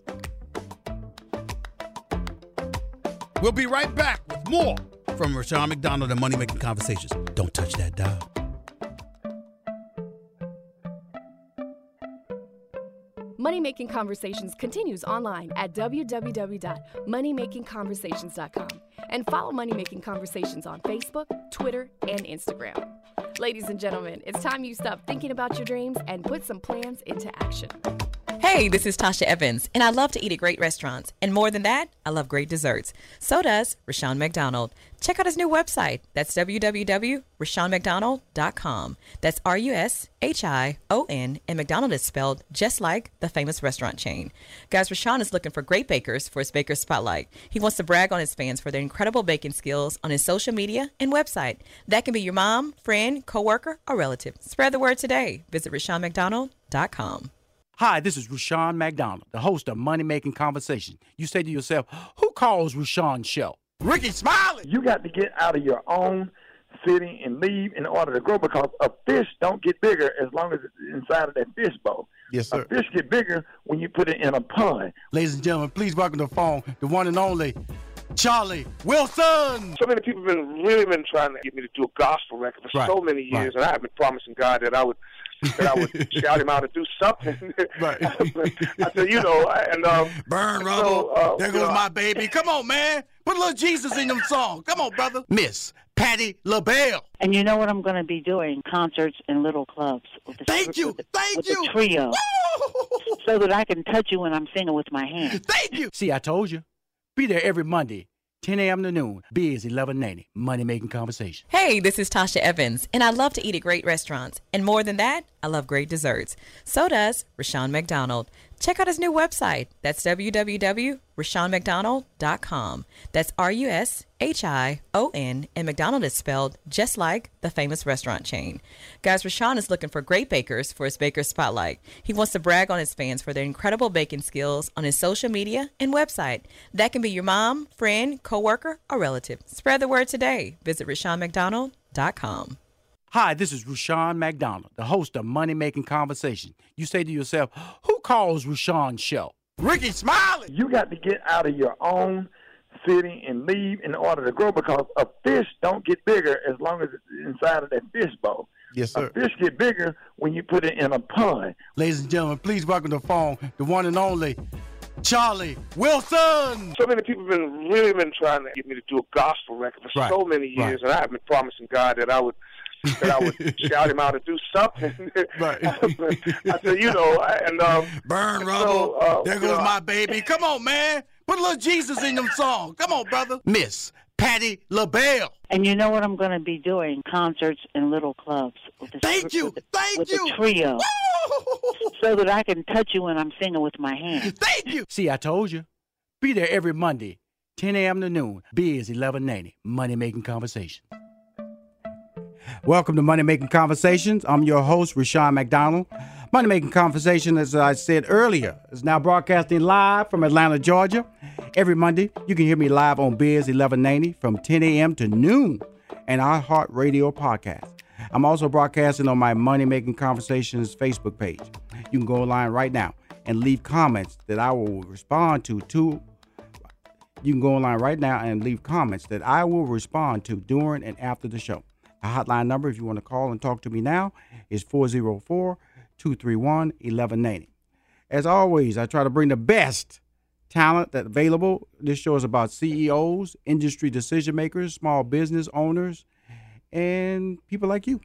We'll be right back with more from Rushion McDonald and Money Making Conversations. Don't touch that dial. Money Making Conversations continues online at www.moneymakingconversations.com and follow Money Making Conversations on Facebook, Twitter, and Instagram. Ladies and gentlemen, it's time you stop thinking about your dreams and put some plans into action. Hey, this is Tasha Evans, and I love to eat at great restaurants. And more than that, I love great desserts. So does Rushion McDonald. Check out his new website. That's www.rushionmcdonald.com. That's R U S H I O N, and McDonald is spelled just like the famous restaurant chain. Guys, Rushion is looking for great bakers for his Baker Spotlight. He wants to brag on his fans for their incredible baking skills on his social media and website. That can be your mom, friend, coworker, or relative. Spread the word today. Visit RushionMcDonald.com. Hi, this is Rushion McDonald, the host of Money Making Conversation. You say to yourself, who calls Rushion's show? Rickey Smiley. You got to get out of your own city and leave in order to grow because a fish don't get bigger as long as it's inside of that fish bowl. Yes, sir. A fish get bigger when you put it in a pond. Ladies and gentlemen, please welcome to the phone the one and only Charlie Wilson. So many people have been really been trying to get me to do a gospel record for Right, so many years, right. and I have been promising God that I would that I would shout him out to do something. Right. I said, you know, and um, Burn so, rubble. uh, there goes know, my baby. Come on, man. Put a little Jesus in them songs. Come on, brother. Miss Patti LaBelle. And you know what I'm going to be doing? Concerts in little clubs. With the, Thank you. With the, Thank with you. the trio. So that I can touch you when I'm singing with my hands. Thank you. See, I told you. Be there every Monday, 10 a.m. to noon. Biz 1190. Money Making Conversation. Hey, this is Tasha Evans, and I love to eat at great restaurants. And more than that, I love great desserts. So does Rushion McDonald. Check out his new website. That's www.rushionmcdonald.com. That's R U S H I O N, and McDonald is spelled just like the famous restaurant chain. Guys, Rushion is looking for great bakers for his Baker Spotlight. He wants to brag on his fans for their incredible baking skills on his social media and website. That can be your mom, friend, coworker, or relative. Spread the word today. Visit RushionMcDonald.com. Hi, this is Rushion McDonald, the host of Money Making Conversation. You say to yourself, who calls Rushion's show? Rickey Smiley. You got to get out of your own city and leave in order to grow because a fish don't get bigger as long as it's inside of that fish bowl. Yes, sir. A fish get bigger when you put it in a pond. Ladies and gentlemen, please welcome to the phone the one and only Charlie Wilson. so many people have been really been trying to get me to do a gospel record for Right, so many years, right. and I have been promising God that I would that I would shout him out to do something. Right. I said, you know, and um, Burn so, rubble. uh, there you goes know, my baby. Come on, man. Put a little Jesus in them songs. Come on, brother. Miss Patti LaBelle. And you know what I'm going to be doing? Concerts in little clubs. With the, Thank you. With the, Thank with you. the trio. So that I can touch you when I'm singing with my hands. Thank you. See, I told you. Be there every Monday, 10 a.m. to noon. Biz 1190. Money Making Conversation. Welcome to Money Making Conversations. I'm your host, Rushion McDonald. Money Making Conversation, as I said earlier, is now broadcasting live from Atlanta, Georgia. Every Monday, you can hear me live on Biz 1190 from 10 a.m. to noon and iHeartRadio podcast. I'm also broadcasting on my Money Making Conversations Facebook page. You can go online right now and leave comments that I will respond to. To you can go online right now and leave comments that I will respond to during and after the show. The hotline number, if you want to call and talk to me now, is 404 231 1190. As always, I try to bring the best talent that's available. This show is about CEOs, industry decision makers, small business owners, and people like you.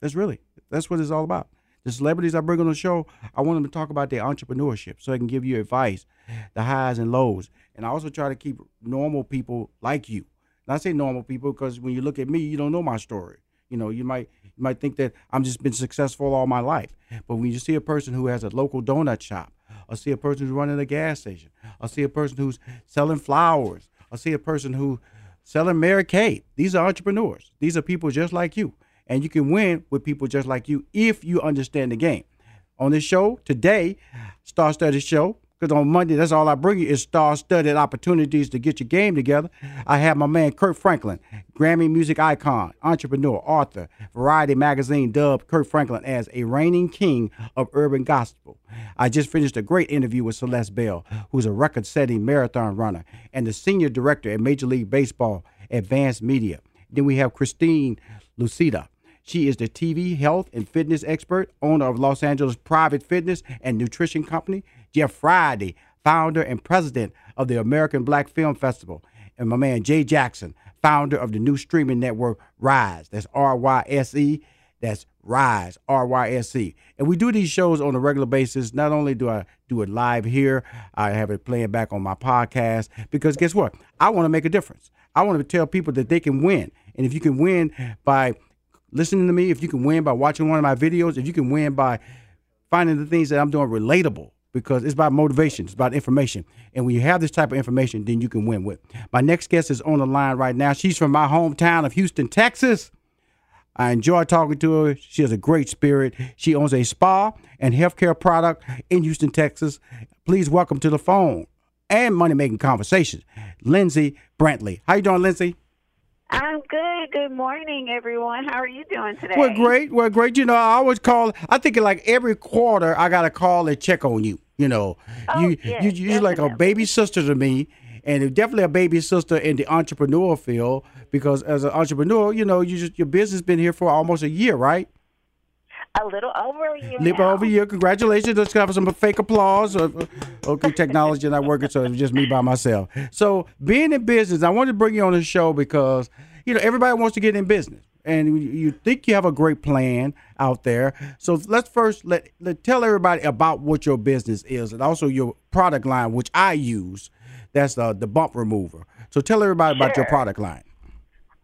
That's really that's what it's all about. The celebrities I bring on the show, I want them to talk about their entrepreneurship so I can give you advice, the highs and lows. And I also try to keep normal people like you. I say normal people because when you look at me, you don't know my story. You know, you might you might think that I'm just been successful all my life. But when you see a person who has a local donut shop, or see a person who's running a gas station, or see a person who's selling flowers, or see a person who selling Mary Kay. These are entrepreneurs. These are people just like you. And you can win with people just like you if you understand the game. On this show today, Star Studded Show, because on Monday, that's all I bring you is star studded opportunities to get your game together. I have my man Kirk Franklin, Grammy music icon, entrepreneur, author, Variety magazine dubbed Kirk Franklin as a reigning king of urban gospel. I just finished a great interview with Celeste Bell, who's a record setting marathon runner and the senior director at Major League Baseball Advanced Media. Then we have Christine Lusita. She is the TV health and fitness expert, owner of Los Angeles Private Fitness and Nutrition Company. Jeff Friday, founder and president of the American Black Film Festival. And my man Jay Jackson, founder of the new streaming network Rise. That's R Y S E. That's Rise, R Y S E. And we do these shows on a regular basis. Not only do I do it live here, I have it playing back on my podcast because guess what? I want to make a difference. I want to tell people that they can win. And if you can win by listening to me, if you can win by watching one of my videos, if you can win by finding the things that I'm doing relatable, because it's about motivation, it's about information. And when you have this type of information, then you can win with. My next guest is on the line right now. She's from my hometown of Houston, Texas. I enjoy talking to her. She has a great spirit. She owns a spa and healthcare product in Houston, Texas. Please welcome to the phone and money making conversations, Lindsay Brantley. How you doing, Lindsay? I'm good. Good morning, everyone. How are you doing today? We're great. We're great. You know, I always call. I think like every quarter, I got to call and check on you. You know, Oh, you yes, you you're like a baby sister to me, and definitely a baby sister in the entrepreneur field because as an entrepreneur, you know, you just your business been here for almost a year, right? A little over a year. Live now. over a year. Congratulations. Let's have some fake applause. Uh, Okay, technology not working, so it's just me by myself. So being in business, I wanted to bring you on the show because you know everybody wants to get in business, and you- think you have a great plan out there. So let's first let, let tell everybody about what your business is, and also your product line, which I use. That's uh, the bump remover. So tell everybody about your product line.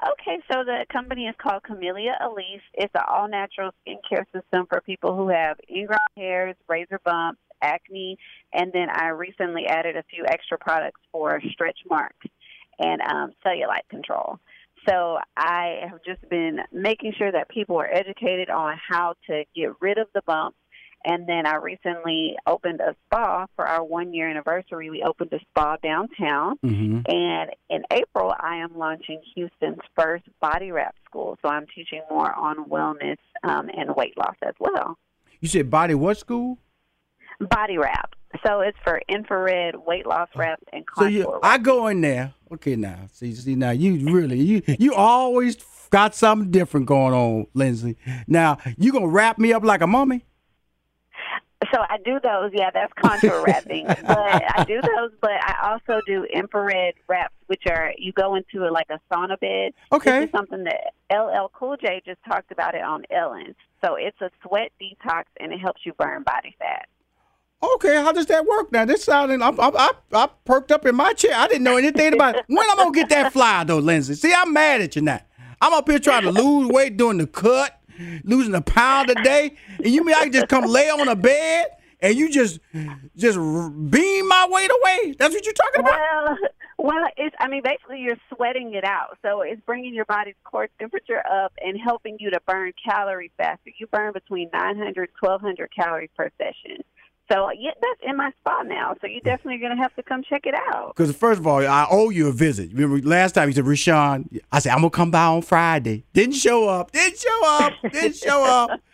Okay, so the company is called Camellia Elise. It's an all natural skincare system for people who have ingrown hairs, razor bumps, acne, and then I recently added a few extra products for stretch marks and um, cellulite control. So I have just been making sure that people are educated on how to get rid of the bumps. And then I recently opened a spa for our one year anniversary. We opened a spa downtown. Mhm. And in April, I am launching Houston's first body wrap school. So I'm teaching more on wellness um, and weight loss as well. You said body what school? Body wrap. So it's for infrared weight loss wraps and So you, I go in there. Okay, now see, see, now you really, you, you always got something different going on, Lindsay. Now you gonna wrap me up like a mummy? So I do those, yeah, that's contour wrapping. But I do those, but I also do infrared wraps, which are you go into a, like a sauna bed. Okay. This is something that LL Cool J just talked about it on Ellen. So it's a sweat detox and it helps you burn body fat. Okay, how does that work now? This sounding, I'm, I, I perked up in my chair. I didn't know anything about it. When I'm gonna get that fly though, Lindsay? See, I'm mad at you now. I'm up here trying to lose weight doing the cut, losing a pound a day, and you mean I can just come lay on a bed and you just, just beam my weight away? That's what you're talking about? Well, well, it's I mean basically you're sweating it out, so it's bringing your body's core temperature up and helping you to burn calories faster. You burn between 900 1200 calories per session. So yeah, that's in my spa now. So you definitely gonna have to come check it out. Because first of all, I owe you a visit. Remember last time you said, Rushion, I said I'm gonna come by on Friday. Didn't show up. Didn't show up. Didn't show up.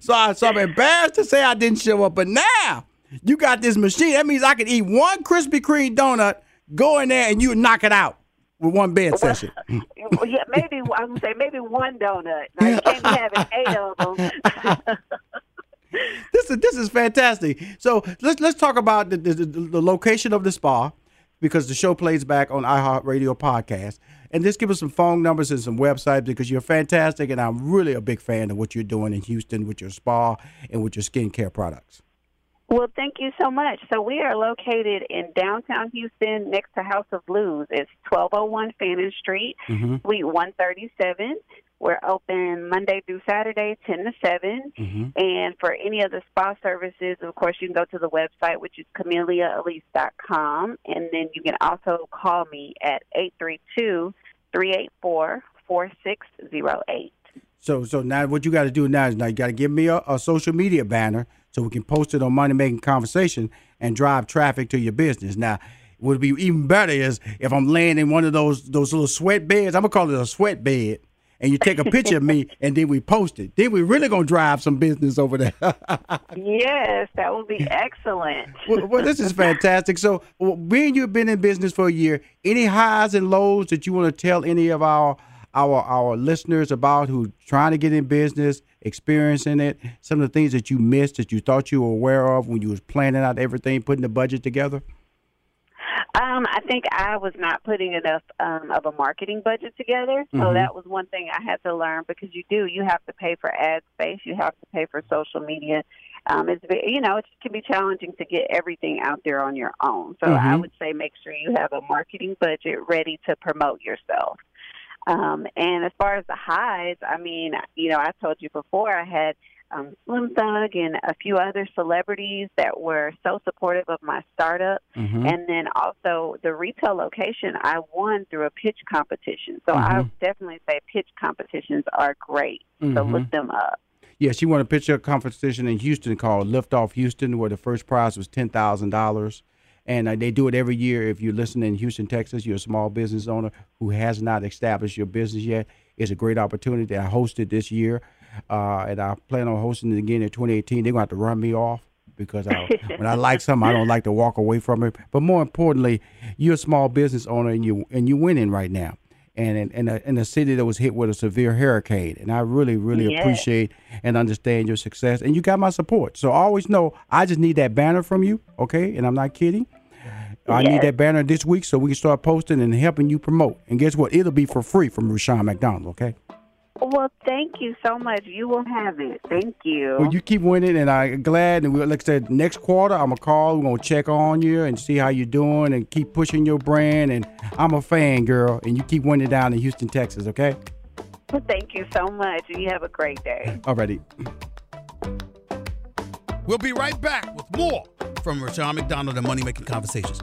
So, I, so I'm embarrassed to say I didn't show up. But now you got this machine. That means I can eat one Krispy Kreme donut, go in there, and you knock it out with one bed session. Well, yeah, maybe I would say maybe one donut. Now you can't be having eight of them. this is this is fantastic. So let's let's talk about the, the, the, location of the spa because the show plays back on iHeartRadio podcast. And just give us some phone numbers and some websites because you're fantastic, and I'm really a big fan of what you're doing in Houston with your spa and with your skincare products. Well, thank you so much. So we are located in downtown Houston, next to House of Blues. It's 1201 Fannin Street, Mhm. Suite 137. We're open Monday through Saturday, 10 to 7. Mhm. And for any of the spa services, of course, you can go to the website, which is CameliaElise.com. And then you can also call me at 832 384 4608. So so now what you got to do now is now you got to give me a, a social media banner so we can post it on Money Making Conversation and drive traffic to your business. Now, what would be even better is if I'm laying in one of those those little sweat beds. I'm gonna call it a sweat bed. And you take a picture of me, and then we post it. Then we really gonna drive some business over there. Yes, that would be excellent. well, well, this is fantastic. So, well, being you've been in business for a year, any highs and lows that you want to tell any of our our our listeners about who trying to get in business, experiencing it, some of the things that you missed that you thought you were aware of when you was planning out everything, putting the budget together? Um, I think I was not putting enough um, of a marketing budget together, so Mhm. that was one thing I had to learn because you do you have to pay for ad space, you have to pay for social media. Um, it's you know it can be challenging to get everything out there on your own. So I Mhm. would say make sure you have a marketing budget ready to promote yourself. Um, and as far as the highs, I mean, you know, I told you before I had um, Slim Thug and a few other celebrities that were so supportive of my startup. Mhm. And then also the retail location I won through a pitch competition. So I Mhm. definitely say pitch competitions are great. So Mhm. look them up. Yeah, she won a picture competition in Houston called Lift Off Houston, where the first prize was ten thousand dollars, and uh, they do it every year. If you listen in Houston, Texas, you're a small business owner who has not established your business yet. It's a great opportunity. I hosted this year, uh, and I plan on hosting it again in 2018. They're going to have to run me off because I, when I like something, I don't like to walk away from it. But more importantly, you're a small business owner, and you and you're winning right now. And in, in, a, in a city that was hit with a severe hurricane, and I really, really Yeah. appreciate and understand your success. And you got my support, so always know I just need that banner from you, okay? And I'm not kidding. I need that banner this week so we can start posting and helping you promote. And guess what? It'll be for free from Rushion McDonald, okay? Well, thank you so much. You will have it. Thank you. Well, you keep winning, and I'm glad. And we, like I said, next quarter I'm gonna call. We're gonna check on you and see how you're doing, and keep pushing your brand. And I'm a fan, girl, and you keep winning down in Houston, Texas. Okay? Well, thank you so much. You have a great day. Alrighty. We'll be right back with more from Rushion McDonald and Money Making Conversations.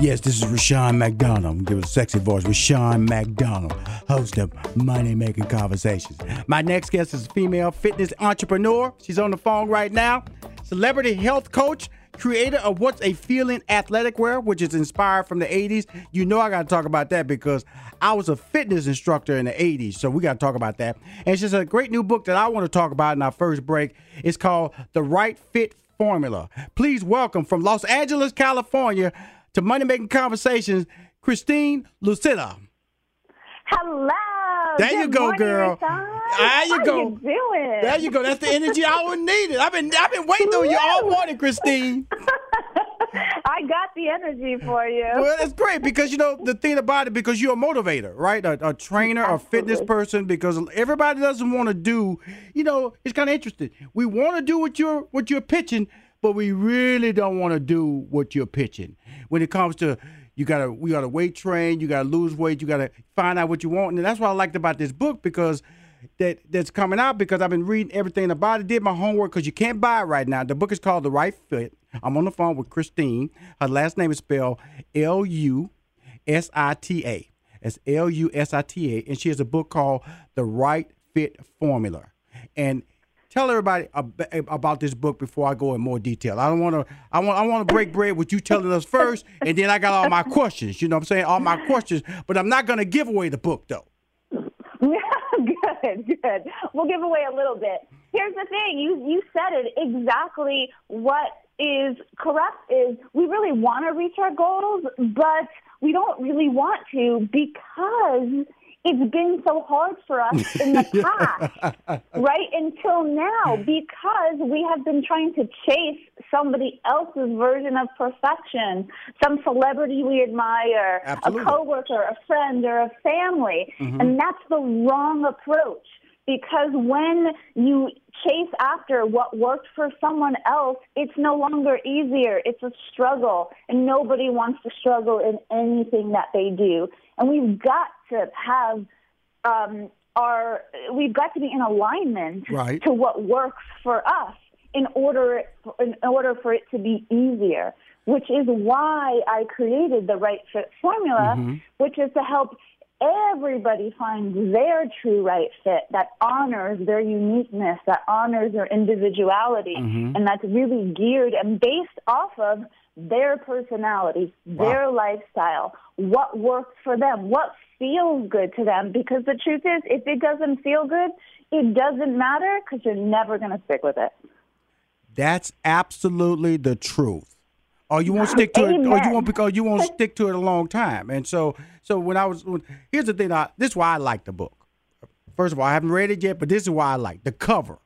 Yes, this is Rushion McDonald. I'm give a sexy voice. Rushion McDonald, host of Money Making Conversations. My next guest is a female fitness entrepreneur. She's on the phone right now. Celebrity health coach, creator of What's a Feeling athletic wear, which is inspired from the 80s. You know I gotta talk about that because I was a fitness instructor in the 80s, so we gotta talk about that. And she's a great new book that I want to talk about in our first break. It's called The Right Fit Formula. Please welcome from Los Angeles, California, to Money Making Conversations, Christine Lusita. Hello. There Good you go, morning, girl. Rushion. There you How go. You doing? There you go. That's the energy I would need. I've been I've been waiting on you all morning, Christine. I got the energy for you. Well, that's great because you know the thing about it because you're a motivator, right? A, a trainer, a fitness person. Because everybody doesn't want to do. You know, it's kind of interesting. We want to do what you're what you're pitching, but we really don't want to do what you're pitching. When it comes to you gotta we gotta weight train, you gotta lose weight, you gotta find out what you want, and that's what I liked about this book because that that's coming out because I've been reading everything about it. Did my homework because you can't buy it right now. The book is called The Right Fit. I'm on the phone with Christine. Her last name is spelled L U S I T A. It's L U S I T A, and she has a book called The Right Fit Formula. And tell everybody ab- about this book before I go in more detail. I don't want to. I want. I want to break bread with you telling us first, and then I got all my questions. You know what I'm saying? All my questions, but I'm not going to give away the book though. good, good. We'll give away a little bit. Here's the thing: you you said it exactly. What is correct is we really want to reach our goals, but we don't really want to because it's been so hard for us in the past, right until now, because we have been trying to chase somebody else's version of perfection, some celebrity we admire, Absolutely. a coworker, a friend, or a family, Mhm. and that's the wrong approach. Because when you chase after what worked for someone else, it's no longer easier. It's a struggle, and nobody wants to struggle in anything that they do. And we've got to have um, our we've got to be in alignment Right. to what works for us in order in order for it to be easier. Which is why I created the right fit formula, Mhm. which is to help everybody find their true right fit that honors their uniqueness, that honors their individuality, Mhm. and that's really geared and based off of their personality, their lifestyle, what works for them, what feels good to them. Because the truth is, if it doesn't feel good, it doesn't matter because you're never going to stick with it. That's absolutely the truth. Or you won't stick to it, or you won't because oh, you won't stick to it a long time. And so, so when I was, when, here's the thing. I, this is why I like the book. First of all, I haven't read it yet, but this is why I like the cover.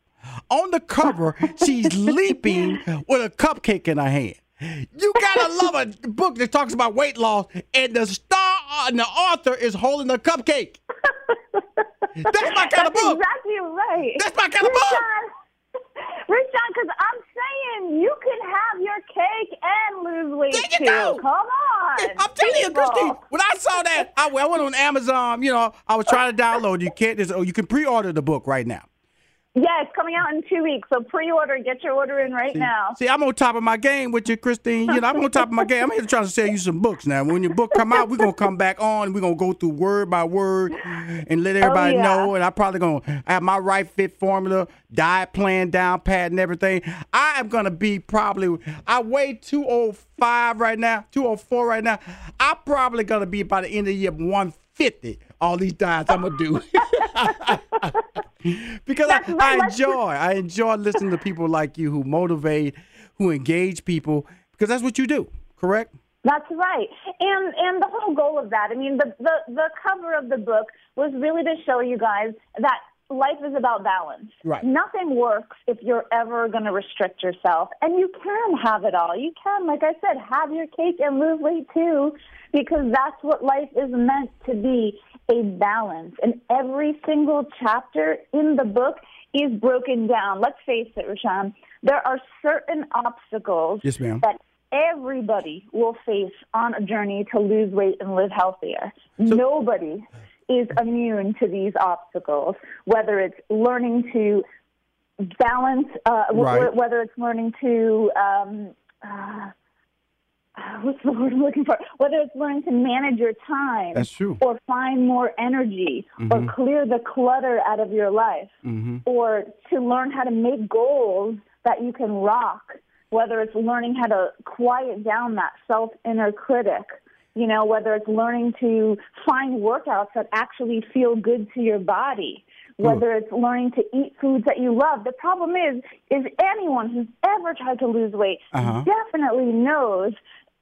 On the cover, she's leaping with a cupcake in her hand. You gotta love a book that talks about weight loss, and the star Uh, and the author is holding a cupcake. That's my kind of book. exactly right. That's my kind of book. Rushion, Rushion, because I'm saying you can have your cake and lose weight There you too. go. Come on. I'm telling you. Christine. When I saw that, I, I went on Amazon. You know, I was trying to download. You can't. Oh, you can pre-order the book right now. Yeah, it's coming out in two weeks, so pre-order. Get your order in right now. See, I'm on top of my game with you, Christine. You know, I'm on top of my game. I'm here trying to sell you some books now. When your book come out, we're gonna come back on. We're gonna go through word by word and let oh, everybody Oh, yeah. know. And I probably gonna have my right fit formula, diet plan down pat and everything. I am gonna be probably. I weigh 205 right now, 204 right now. I'm probably gonna be by the end of the year 150. All these diets I'm gonna do. because I, I enjoy I enjoy listening to people like you who motivate, who engage people, because that's what you do, correct? That's right. And and the whole goal of that, I mean, the, the, the cover of the book was really to show you guys that life is about balance. Right. Nothing works if you're ever going to restrict yourself. And you can have it all. You can, like I said, have your cake and lose weight too, because that's what life is meant to be a balance. And every single chapter in the book is broken down. Let's face it, Rushion, there are certain obstacles Yes, ma'am. that everybody will face on a journey to lose weight and live healthier. Nobody is immune to these obstacles, whether it's learning to balance, uh, w- Right. whether it's learning to, um, uh, what's the word I'm looking for? Whether it's learning to manage your time. That's true. Or find more energy, Mhm. or clear the clutter out of your life Mm-hmm. or to learn how to make goals that you can rock, whether it's learning how to quiet down that self inner critic, you know, whether it's learning to find workouts that actually feel good to your body, whether it's learning to eat foods that you love. The problem is, is anyone who's ever tried to lose weight Uh-huh. definitely knows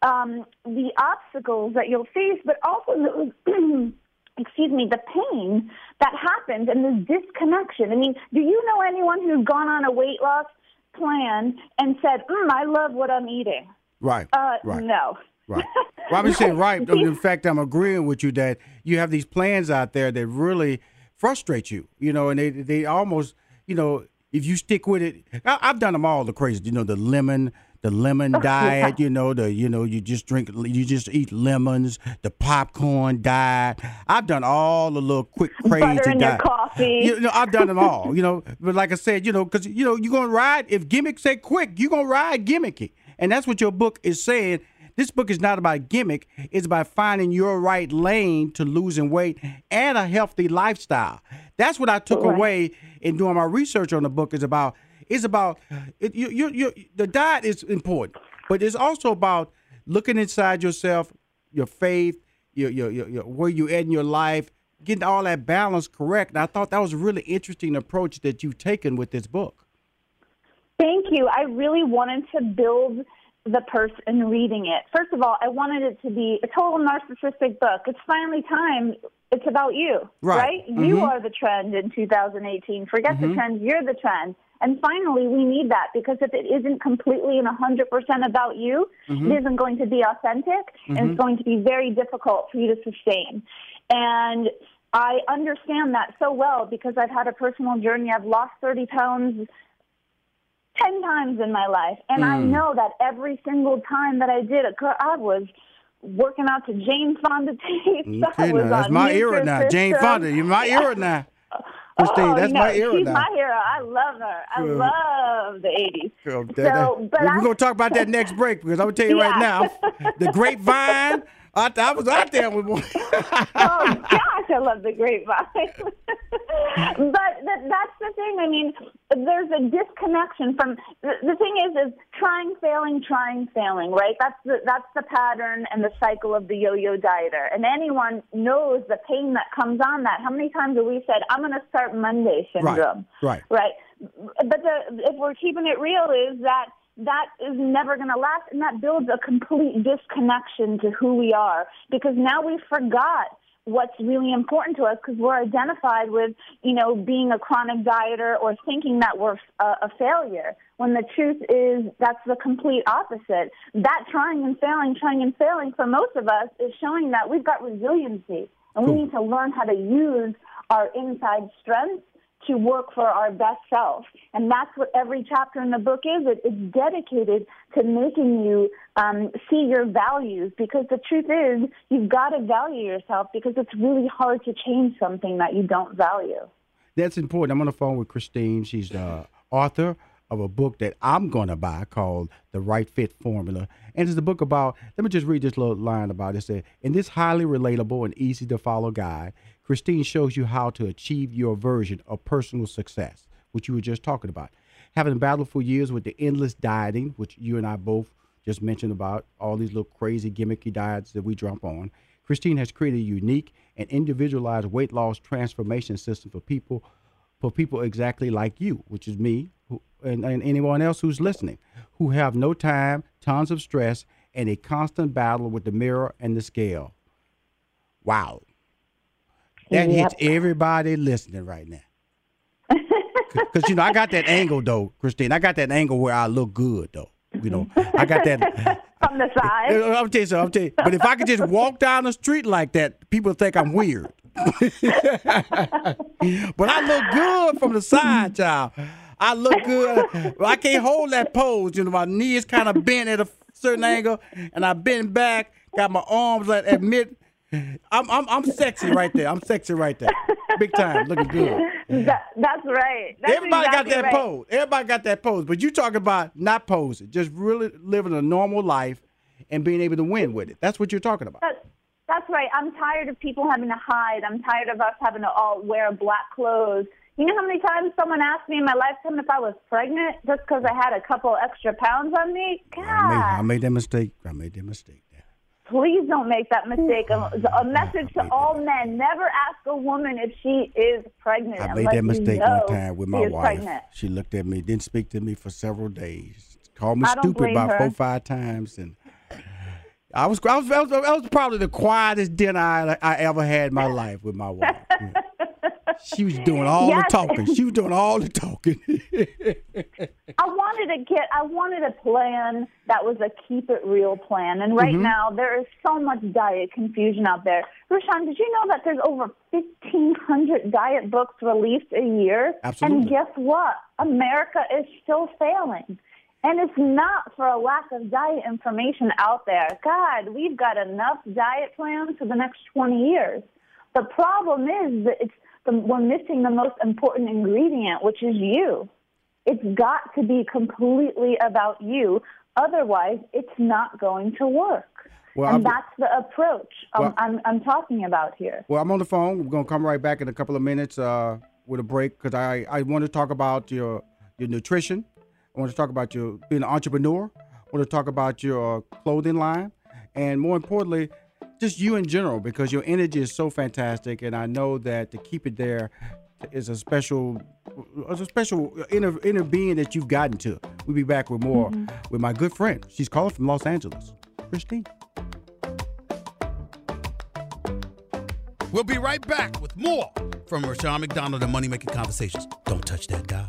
um, the obstacles that you'll face, but also those excuse me, the pain that happens and the disconnection. I mean, do you know anyone who's gone on a weight loss plan and said, mm, I love what I'm eating? Right. Uh, right. no. Right. Well, I'm saying, right. In fact, I'm agreeing with you that you have these plans out there that really frustrate you, you know, and they they almost, you know, if you stick with it, I, I've done them all the crazy, you know, the lemon, the lemon Oh, diet, you know, the you know, you just drink, you just eat lemons, the popcorn diet. I've done all the little quick crazy Butter in your coffee. You know, I've done them all, you know, but like I said, you know, because you know, you're gonna ride if gimmicks say quick, you're gonna ride gimmicky, and that's what your book is saying. This book is not about gimmick. It's about finding your right lane to losing weight and a healthy lifestyle. That's what I took Right. away in doing my research on the book. Is about it's about it, you, you, you, the diet is important, but it's also about looking inside yourself, your faith, your, your, your, your where you're at in your life, getting all that balance correct. And I thought that was a really interesting approach that you've taken with this book. Thank you. I really wanted to build the person reading it. First of all, I wanted it to be a total narcissistic book. It's finally time. It's about you, Right. You Mhm. are the trend in 2018. Forget the Mhm. trend. You're the trend. And finally, we need that because if it isn't completely and 100% about you, Mhm. it isn't going to be authentic and Mhm. it's going to be very difficult for you to sustain. And I understand that so well because I've had a personal journey. I've lost 30 pounds 10 times in my life. And I Mm. know that every single time that I did it, I was working out to Jane Fonda tapes. I Okay, was now that's my era now. Jane. Fonda, you're my era now. Christine, oh, that's no, my era she's now. my hero. I love her. I Good. love the 80s. Girl, that- So, that- we're gonna talk about that next break because I'm gonna tell you right now, the grapevine. I, I was out there with. one. oh gosh, I love the grapevine. but that, that's the thing. I mean, there's a disconnection from the, the thing is is trying failing trying failing right that's the that's the pattern and the cycle of the yo-yo dieter and anyone knows the pain that comes on that how many times have we said i'm going to start monday syndrome Right. right but the if we're keeping it real is that that is never going to last and that builds a complete disconnection to who we are because now we forgot what's really important to us because we're identified with, you know, being a chronic dieter or thinking that we're a, a failure. When the truth is that's the complete opposite. That trying and failing, trying and failing for most of us is showing that we've got resiliency and we need to learn how to use our inside strengths to work for our best self. And that's what every chapter in the book is. It, it's dedicated to making you um, see your values because the truth is you've got to value yourself because it's really hard to change something that you don't value. That's important. I'm on the phone with Christine. She's the author of a book that I'm going to buy called The Right Fit Formula. And it's a book about, let me just read this little line about it. It said, In this highly relatable and easy to follow guide, Christine shows you how to achieve your version of personal success, which you were just talking about. Having battled for years with the endless dieting, which you and I both just mentioned about, all these little crazy gimmicky diets that we jump on, Christine has created a unique and individualized weight loss transformation system for people for people exactly like you, which is me, who, and, and anyone else who's listening, who have no time, tons of stress, and a constant battle with the mirror and the scale. Wow. That hits everybody listening right now. Because, you know, I got that angle, though, Christine. I got that angle where I look good, though. You know, I got that. From the side. Uh, I'm telling you something. I'm telling you. But if I could just walk down the street like that, people think I'm weird. but I look good from the side, child. I look good. I can't hold that pose. You know, my knee is kind of bent at a certain angle, and I bend back, got my arms at, at mid. I'm, I'm I'm sexy right there. I'm sexy right there. Big time, looking good. That, that's right. That's Everybody exactly got that right. pose. Everybody got that pose. But you talk about not posing, just really living a normal life and being able to win with it. That's what you're talking about. That's, that's right. I'm tired of people having to hide. I'm tired of us having to all wear black clothes. You know how many times someone asked me in my lifetime if I was pregnant just because I had a couple extra pounds on me? God, I made, I made that mistake. I made that mistake. Please don't make that mistake. A, message to all men: never ask a woman if she is pregnant. I made that mistake one time with my wife. Pregnant. She looked at me, didn't speak to me for several days. Called me stupid about her. four, five times, and I was, I was, I was, that was probably the quietest dinner I, I ever had in my life with my wife. Mm. She was doing all Yes. the talking. She was doing all the talking. I wanted to get, I wanted a plan that was a keep it real plan. And right Mhm. now, there is so much diet confusion out there. Rushion, did you know that there's over 1,500 diet books released a year? Absolutely. And guess what? America is still failing. And it's not for a lack of diet information out there. God, we've got enough diet plans for the next 20 years. The problem is that it's the, we're missing the most important ingredient, which is you. It's got to be completely about you. Otherwise, it's not going to work. Well, and I'm- that's the approach um, Well- I'm, I'm talking about here. Well, I'm on the phone. We're gonna come right back in a couple of minutes uh, with a break because I, I want to talk about your your nutrition. I want to talk about your being an entrepreneur. I want to talk about your clothing line, and more importantly, just you in general because your energy is so fantastic, and I know that to keep it there is a special is a special inner inner being that you've gotten to. We'll be back with more mm-hmm. with my good friend. She's calling from Los Angeles, Christine. We'll be right back with more from Rushion McDonald and Money Making Conversations. Don't touch that dial.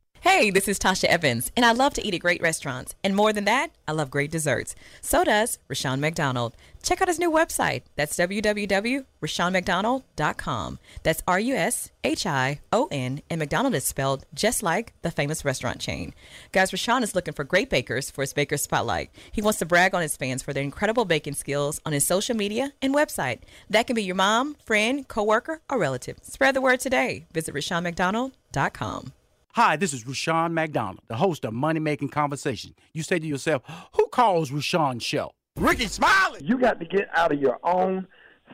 Hey, this is Tasha Evans, and I love to eat at great restaurants. And more than that, I love great desserts. So does Rushion McDonald. Check out his new website. That's www.rushionmcdonald.com. That's R U S H I O N, and McDonald is spelled just like the famous restaurant chain. Guys, Rushion is looking for great bakers for his Baker Spotlight. He wants to brag on his fans for their incredible baking skills on his social media and website. That can be your mom, friend, coworker, or relative. Spread the word today. Visit RushionMcDonald.com. Hi, this is Rushion McDonald, the host of Money Making Conversation. You say to yourself, who calls Rushion's show? Rickey Smiley. You got to get out of your own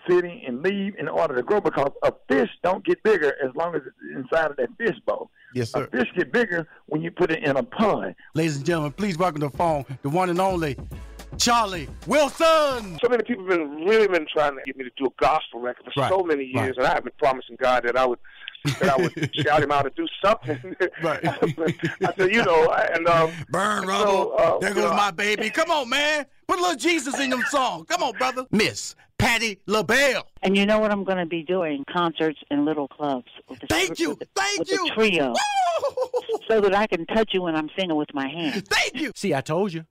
city and leave in order to grow because a fish don't get bigger as long as it's inside of that fish bowl. Yes, sir. A fish get bigger when you put it in a pond. Ladies and gentlemen, please welcome to the phone the one and only Charlie Wilson. So many people have been really been trying to get me to do a gospel record for Right, so many years, right. and I have been promising God that I would that I would shout him out to do something. Right. I said, you know, and um, Burn so, rubble. uh, there you goes know, my baby. Come on, man. Put a little Jesus in them songs. Come on, brother. Miss Patti LaBelle. And you know what I'm going to be doing? Concerts in little clubs. With the, Thank you. With the, Thank with you. the trio. so that I can touch you when I'm singing with my hands. Thank you. See, I told you.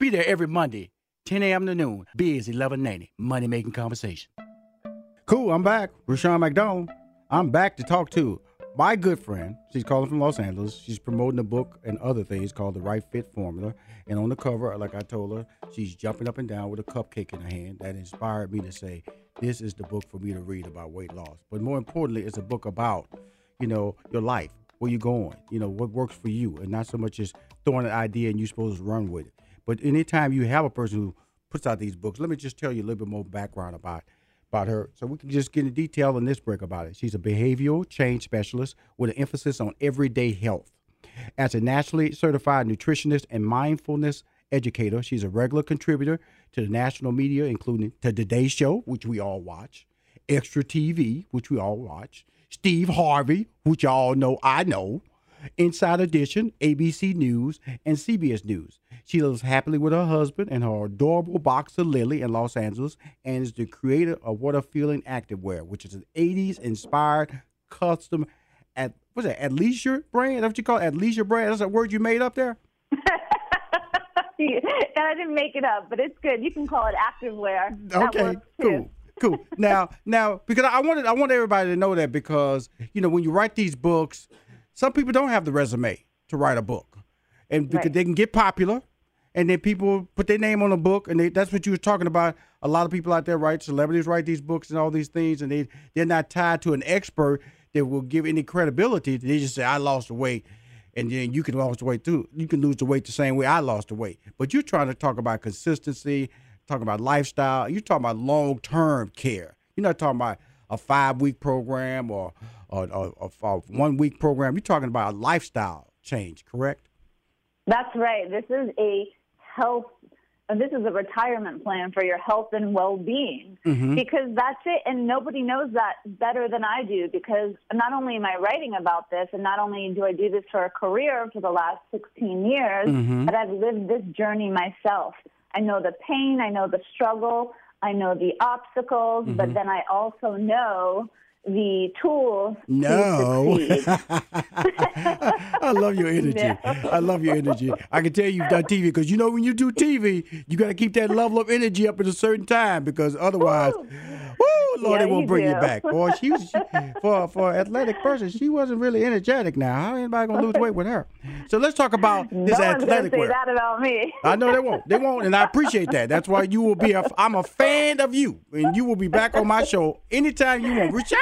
Be there every Monday, 10 a.m. to noon. Biz 1190, Money Making Conversation. Cool, I'm back. Rushion McDonald. I'm back to talk to my good friend. She's calling from Los Angeles. She's promoting a book and other things called The Right Fit Formula. And on the cover, like I told her, she's jumping up and down with a cupcake in her hand. That inspired me to say, this is the book for me to read about weight loss. But more importantly, it's a book about, you know, your life, where you're going, you know, what works for you, and not so much as throwing an idea and you're supposed to run with it. But anytime you have a person who puts out these books, let me just tell you a little bit more background about about her so we can just get into detail in this break about it. She's a behavioral change specialist with an emphasis on everyday health. As a nationally certified nutritionist and mindfulness educator, she's a regular contributor to the national media, including to Today Show, which we all watch, Extra TV, which we all watch, Steve Harvey, which y'all know I know, Inside Edition, ABC News, and CBS News. She lives happily with her husband and her adorable boxer Lily in Los Angeles and is the creator of What a Feeling Activewear, which is an 80s inspired custom at what's that, athleisure brand? That's what you call it? At leisure brand? That's a word you made up there? I didn't make it up, but it's good. You can call it activewear. That Okay, cool, cool. Now, now, because I wanted, I want everybody to know that because you know when you write these books, some people don't have the resume to write a book, and because Right. they can get popular, and then people put their name on a book, and they, that's what you were talking about. A lot of people out there write celebrities write these books and all these things, and they they're not tied to an expert that will give any credibility. They just say, "I lost the weight." And then you can lose the weight too. You can lose the weight the same way I lost the weight. But you're trying to talk about consistency, talking about lifestyle. You're talking about long term care. You're not talking about a five week program or a one week program. You're talking about a lifestyle change, correct? That's right. This is a health. uh, This is a retirement plan for your health and well-being Mhm. because that's it. And nobody knows that better than I do because not only am I writing about this, and not only do I do this for a career for the last 16 years, Mhm. but I've lived this journey myself. I know the pain, I know the struggle, I know the obstacles, but Mhm. then I also know the tools No. to. I love your energy. I love your energy. I can tell you've done TV because you know when you do TV, you got to keep that level of energy up at a certain time because otherwise, woo, Lord, Yeah, it won't bring you back. Boy, she was she, for for an athletic person, she wasn't really energetic. Now, how anybody gonna lose weight with her? So let's talk about no this one's to athletic say wear. that about me. I know they won't. They won't, and I appreciate that. That's why you will be. A, I'm a fan of you, and you will be back on my show anytime you want. Rushion,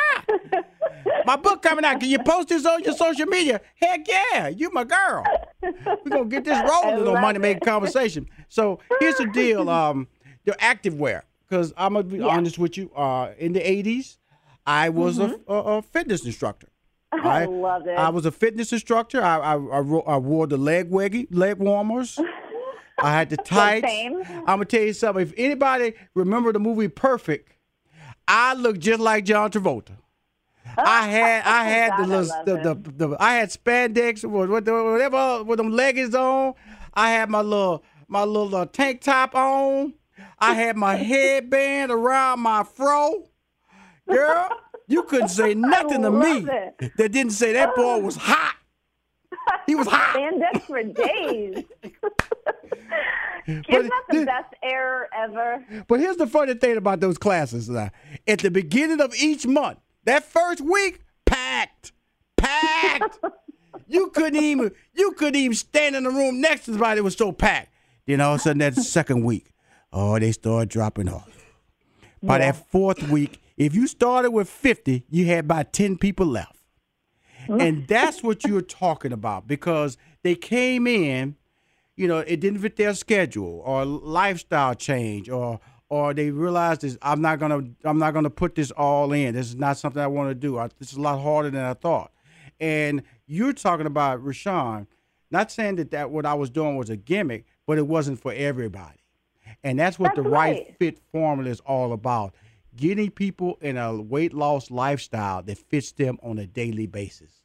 my book coming out. Can you post this on your social media? Heck yeah, you my girl. We're gonna get this rolling on Money Making Conversation. So here's the deal. Um, your active wear, because I'm gonna be honest with you. Uh, in the '80s, I was a, a, a fitness instructor. Mm-hmm. I love it. I was a fitness instructor. I I, I, I wore the leg weggy, leg warmers. I had the tights. same. I'm gonna tell you something. If anybody remember the movie Perfect, I looked just like John Travolta. I had I had God, the, little, the, the, the I had spandex or whatever with them leggings on. I had my little my little uh, tank top on. I had my headband around my fro. Girl, you couldn't say nothing to me it. that didn't say that boy oh. was hot. He was hot. Spandex for days. Isn't that the best error ever? But here's the funny thing about those classes. Now. At the beginning of each month, that first week, packed, packed. you couldn't even you couldn't even stand in the room next to somebody. It was so packed. Then all of a sudden, that second week, oh, they started dropping off. By Yeah. that fourth week, if you started with 50, you had about 10 people left. Mm. And that's what you're talking about because they came in, you know, it didn't fit their schedule or lifestyle change or or they realized this I'm not gonna I'm not gonna put this all in. This is not something I want to do. I, this is a lot harder than I thought. And you're talking about Rushion, not saying that that what I was doing was a gimmick, but it wasn't for everybody. And that's what That's the right, right. fit formula is all about. Getting people in a weight loss lifestyle that fits them on a daily basis.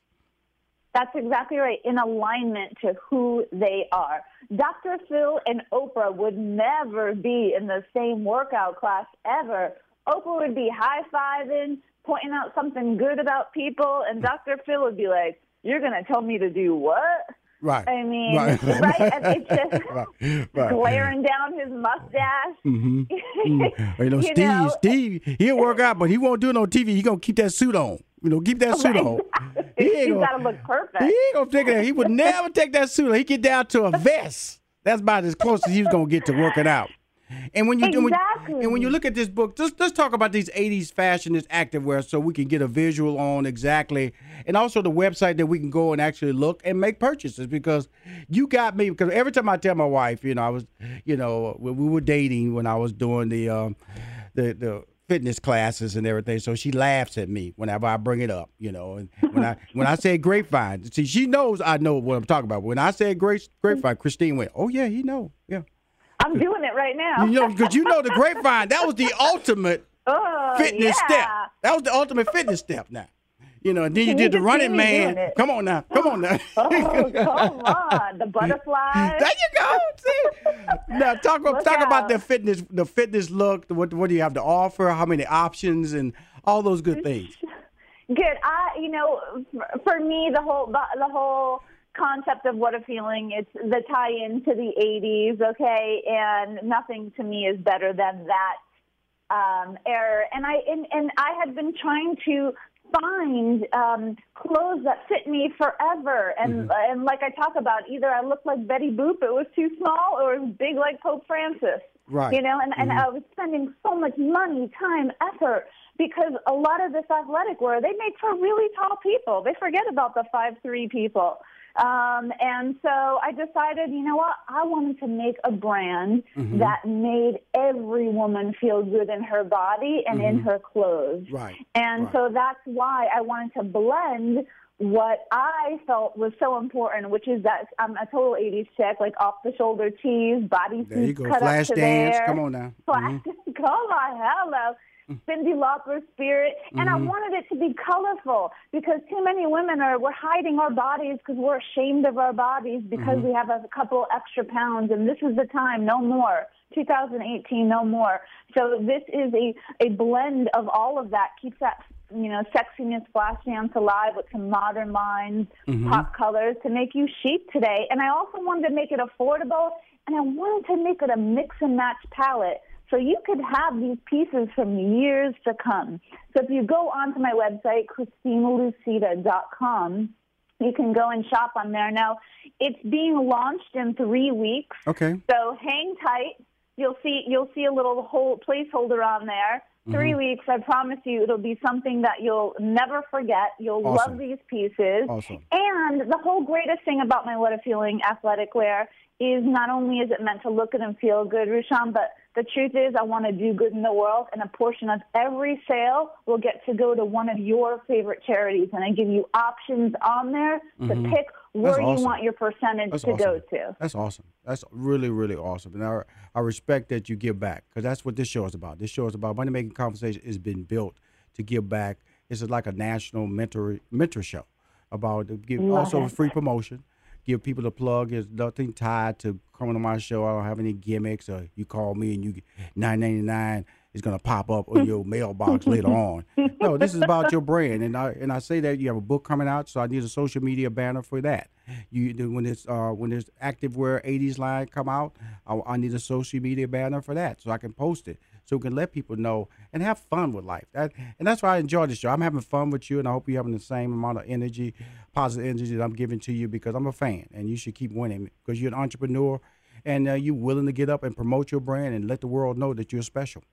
That's exactly right. In alignment to who they are. Dr. Phil and Oprah would never be in the same workout class ever. Oprah would be high fiving, pointing out something good about people, and Dr. Phil would be like, You're going to tell me to do what? Right. I mean, Right. right? It's just Right. Right. glaring down his mustache. Mm-hmm. You know, You Steve, know? Steve, he'll work out, but he won't do it on TV. He gonna keep that suit on. You know, keep that suit on. He ain't He's gonna- got to look perfect. He ain't gonna take that. He would never take that suit. on. He get down to a vest. That's about as close as he was gonna get to working out. And when you do, when- and when you look at this book, just let's talk about these '80s fashion, this activewear, so we can get a visual on exactly, and also the website that we can go and actually look and make purchases. Because you got me. Because every time I tell my wife, you know, I was, you know, when we were dating when I was doing the, um, the the fitness classes and everything. So she laughs at me whenever I bring it up, you know. And when I when I say grapevine, see, she knows I know what I'm talking about. When I say grape grapevine, Christine went, "Oh yeah, he know, yeah." I'm doing it right now. You know, because you know the grapevine, that was the ultimate Oh, fitness yeah. step. That was the ultimate fitness step now. You know, and then you did you the running man. Come on now. Come on now. Oh, come on. The butterfly. There you go. See? Now talk Look talk about the fitness the fitness look. What what do you have to offer? How many options and all those good things. Good. I, you know, for, for me, the whole the, the whole concept of what a feeling it's the tie-in to the '80s. Okay, and nothing to me is better than that um, era. And I and, and I had been trying to find um, clothes that fit me forever. And and like I talk about, either I looked like Betty Boop, it was too small, or it was big like Pope Francis. Right. You know, and, and Mhm. I was spending so much money, time, effort because a lot of this athletic wear they make for really tall people. They forget about the five three people. Um, and so I decided, you know what? I wanted to make a brand Mhm. that made every woman feel good in her body and in Mhm. her clothes. Right. And Right. so that's why I wanted to blend what I felt was so important, which is that I'm a total 80s chick, like off the shoulder tees, body There you suits go. cut Flash up to dance. there. Come on now. Flash, Mhm. come on, hello. Cyndi Lauper spirit, and I Mhm. wanted it to be colorful because too many women are we're hiding our bodies because we're ashamed of our bodies because Mhm. we have a couple extra pounds, and this is the time, no more. 2018, no more. So this is a a blend of all of that. Keeps that you know sexiness Flashdance alive with some modern lines, Mhm. pop colors to make you chic today. And I also wanted to make it affordable, and I wanted to make it a mix and match palette. So you could have these pieces from years to come. So if you go onto my website, ChristineLusita.com, you can go and shop on there. Now, it's being launched in three weeks. Okay. So hang tight. You'll see you'll see a little whole placeholder on there. 3 Mhm. weeks, I promise you, it'll be something that you'll never forget. You'll Awesome. love these pieces. Awesome. And the whole greatest thing about my What a Feeling athletic wear is not only is it meant to look good and feel good, Rushion, but the truth is I want to do good in the world, and a portion of every sale will get to go to one of your favorite charities. And I give you options on there to mm-hmm. pick That's where you want your percentage That's to go to. That's awesome. That's really, really awesome. And I, I respect that you give back because that's what this show is about. This show is about money making conversation has been built to give back. This is like a national mentor mentor show about give Love also it. free promotion. Give people a plug. There's nothing tied to coming to my show. I don't have any gimmicks. Or you call me and you get nine ninety nine. is going to pop up on your mailbox later on. No, this is about your brand, and I and I say that you have a book coming out, so I need a social media banner for that. You when it's uh, when this activewear '80s line come out, I, I need a social media banner for that, so I can post it, so we can let people know and have fun with life. That and that's why I enjoy this show. I'm having fun with you, and I hope you're having the same amount of energy, positive energy that I'm giving to you because I'm a fan, and you should keep winning because you're an entrepreneur, and uh, you're willing to get up and promote your brand and let the world know that you're special.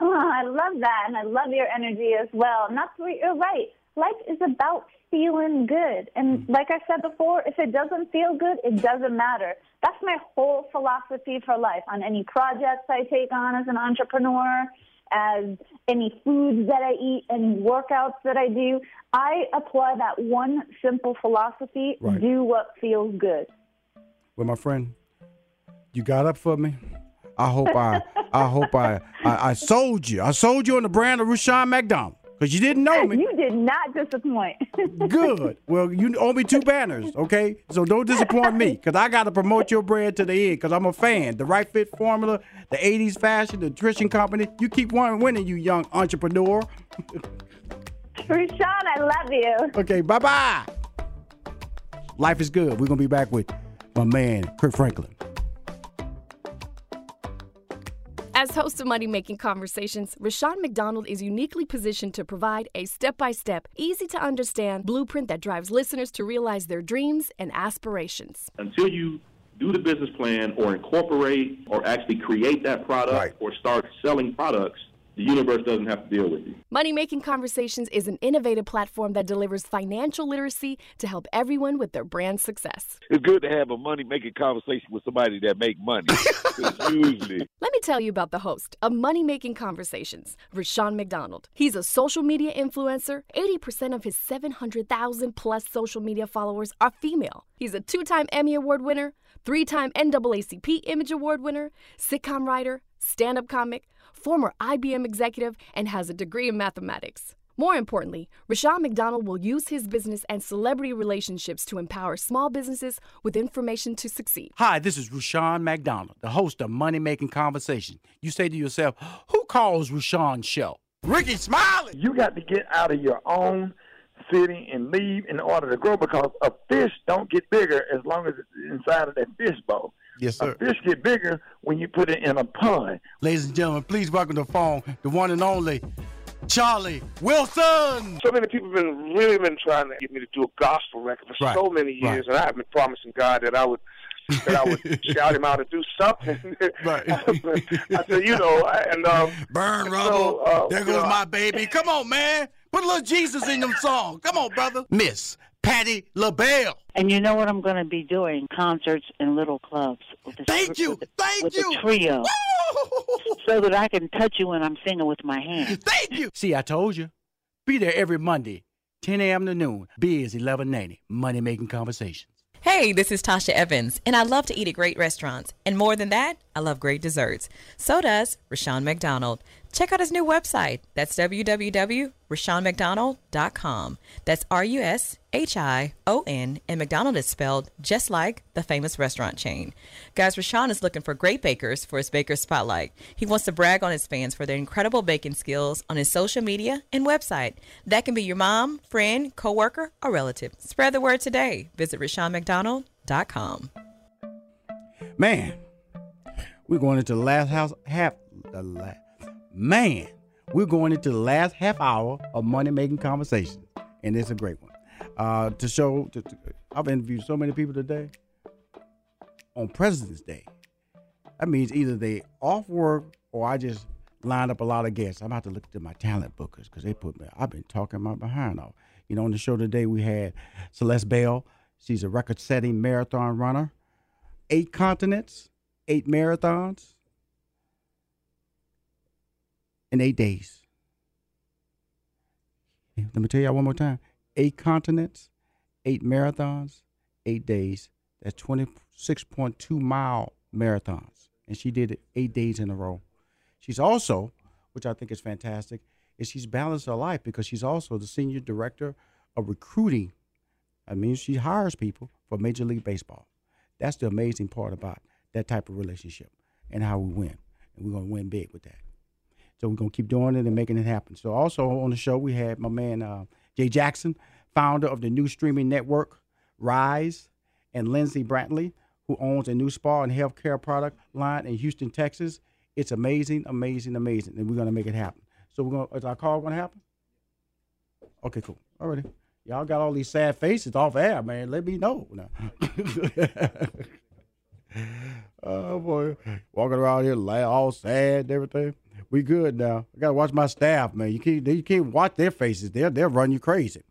Oh, I love that, and I love your energy as well. And that's what you're right. Life is about feeling good, and mm. like I said before, if it doesn't feel good, it doesn't matter. That's my whole philosophy for life. On any projects I take on as an entrepreneur, as any foods that I eat, any workouts that I do, I apply that one simple philosophy: Right. do what feels good. Well, my friend, you got up for me. I hope I, I hope I, I, I sold you. I sold you on the brand of Rushion McDonald because you didn't know me. You did not disappoint. Good. Well, you owe me two banners, okay? So don't disappoint me because I got to promote your brand to the end because I'm a fan. The Right Fit Formula, the 80s fashion, the nutrition company. You keep one winning, you young entrepreneur. Rushion, I love you. Okay, bye bye. Life is good. We're going to be back with my man, Kirk Franklin. As host of Money Making Conversations, Rushion McDonald is uniquely positioned to provide a step by step, easy to understand blueprint that drives listeners to realize their dreams and aspirations. Until you do the business plan or incorporate or actually create that product or start selling products, the universe doesn't have to deal with you. Money Making Conversations is an innovative platform that delivers financial literacy to help everyone with their brand success. It's good to have a money making conversation with somebody that make money. usually, Let me tell you about the host of Money Making Conversations, Rushion McDonald. He's a social media influencer. 80% of his 700,000 plus social media followers are female. He's a two time Emmy Award winner, three time NAACP Image Award winner, sitcom writer, stand up comic, former IBM executive, and has a degree in mathematics. More importantly, Rushion McDonald will use his business and celebrity relationships to empower small businesses with information to succeed. Hi, this is Rushion McDonald, the host of Money Making Conversation. You say to yourself, who calls Rushion's show? Rickey Smiley. You got to get out of your own city and leave in order to grow because a fish don't get bigger as long as it's inside of that fish bowl. Yes, sir. A fish get bigger when you put it in a pond. Ladies and gentlemen, please welcome to the phone the one and only Charlie Wilson. So many people have been really been trying to get me to do a gospel record for Right, so many years, right. and I have been promising God that I would that I would shout him out and do something. Right. I said, you know, and um, Burn rubble. so, uh, there goes know, my baby. Come on, man. Put a little Jesus in them song. Come on, brother. Miss Patti LaBelle. And you know what I'm going to be doing? Concerts in little clubs. With the, Thank you. With the, Thank with you. the trio. So that I can touch you when I'm singing with my hands. Thank you. See, I told you. Be there every Monday, 10 a.m. to noon. Biz 1190. Money Making Conversations. Hey, this is Tasha Evans, and I love to eat at great restaurants. And more than that, I love great desserts. So does Rushion McDonald. Check out his new website. That's www.rushionmcdonald.com. That's R U S H I O N, and McDonald is spelled just like the famous restaurant chain. Guys, Rushion is looking for great bakers for his Baker Spotlight. He wants to brag on his fans for their incredible baking skills on his social media and website. That can be your mom, friend, coworker, or relative. Spread the word today. Visit RushionMcDonald.com. Man, we're going into the last house half. The la- man, we're going into the last half hour of money making conversations, and it's a great one. Uh, to show, to, to- I've interviewed so many people today on President's Day. That means either they off work or I just lined up a lot of guests. I'm about to look at my talent bookers because they put me. I've been talking my behind off. You know, on the show today we had Celeste Bell. She's a record-setting marathon runner eight continents, eight marathons in eight days. Let me tell y'all one more time eight continents, eight marathons, eight days. That's 26.2 mile marathons. And she did it eight days in a row. She's also, which I think is fantastic, is she's balanced her life because she's also the senior director of recruiting. I mean, she hires people for Major League Baseball. That's the amazing part about that type of relationship and how we win. And we're going to win big with that. So we're gonna keep doing it and making it happen. So also on the show we had my man uh, Jay Jackson, founder of the new streaming network RYSE, and Lindsay Brantley, who owns a new spa and healthcare product line in Houston, Texas. It's amazing, amazing, amazing, and we're gonna make it happen. So we're gonna is our call gonna happen? Okay, cool. Alrighty. Y'all got all these sad faces off air, man. Let me know. Now. oh boy, walking around here all sad and everything. We good now. I gotta watch my staff, man. You can't you can't watch their faces. They'll they'll run you crazy.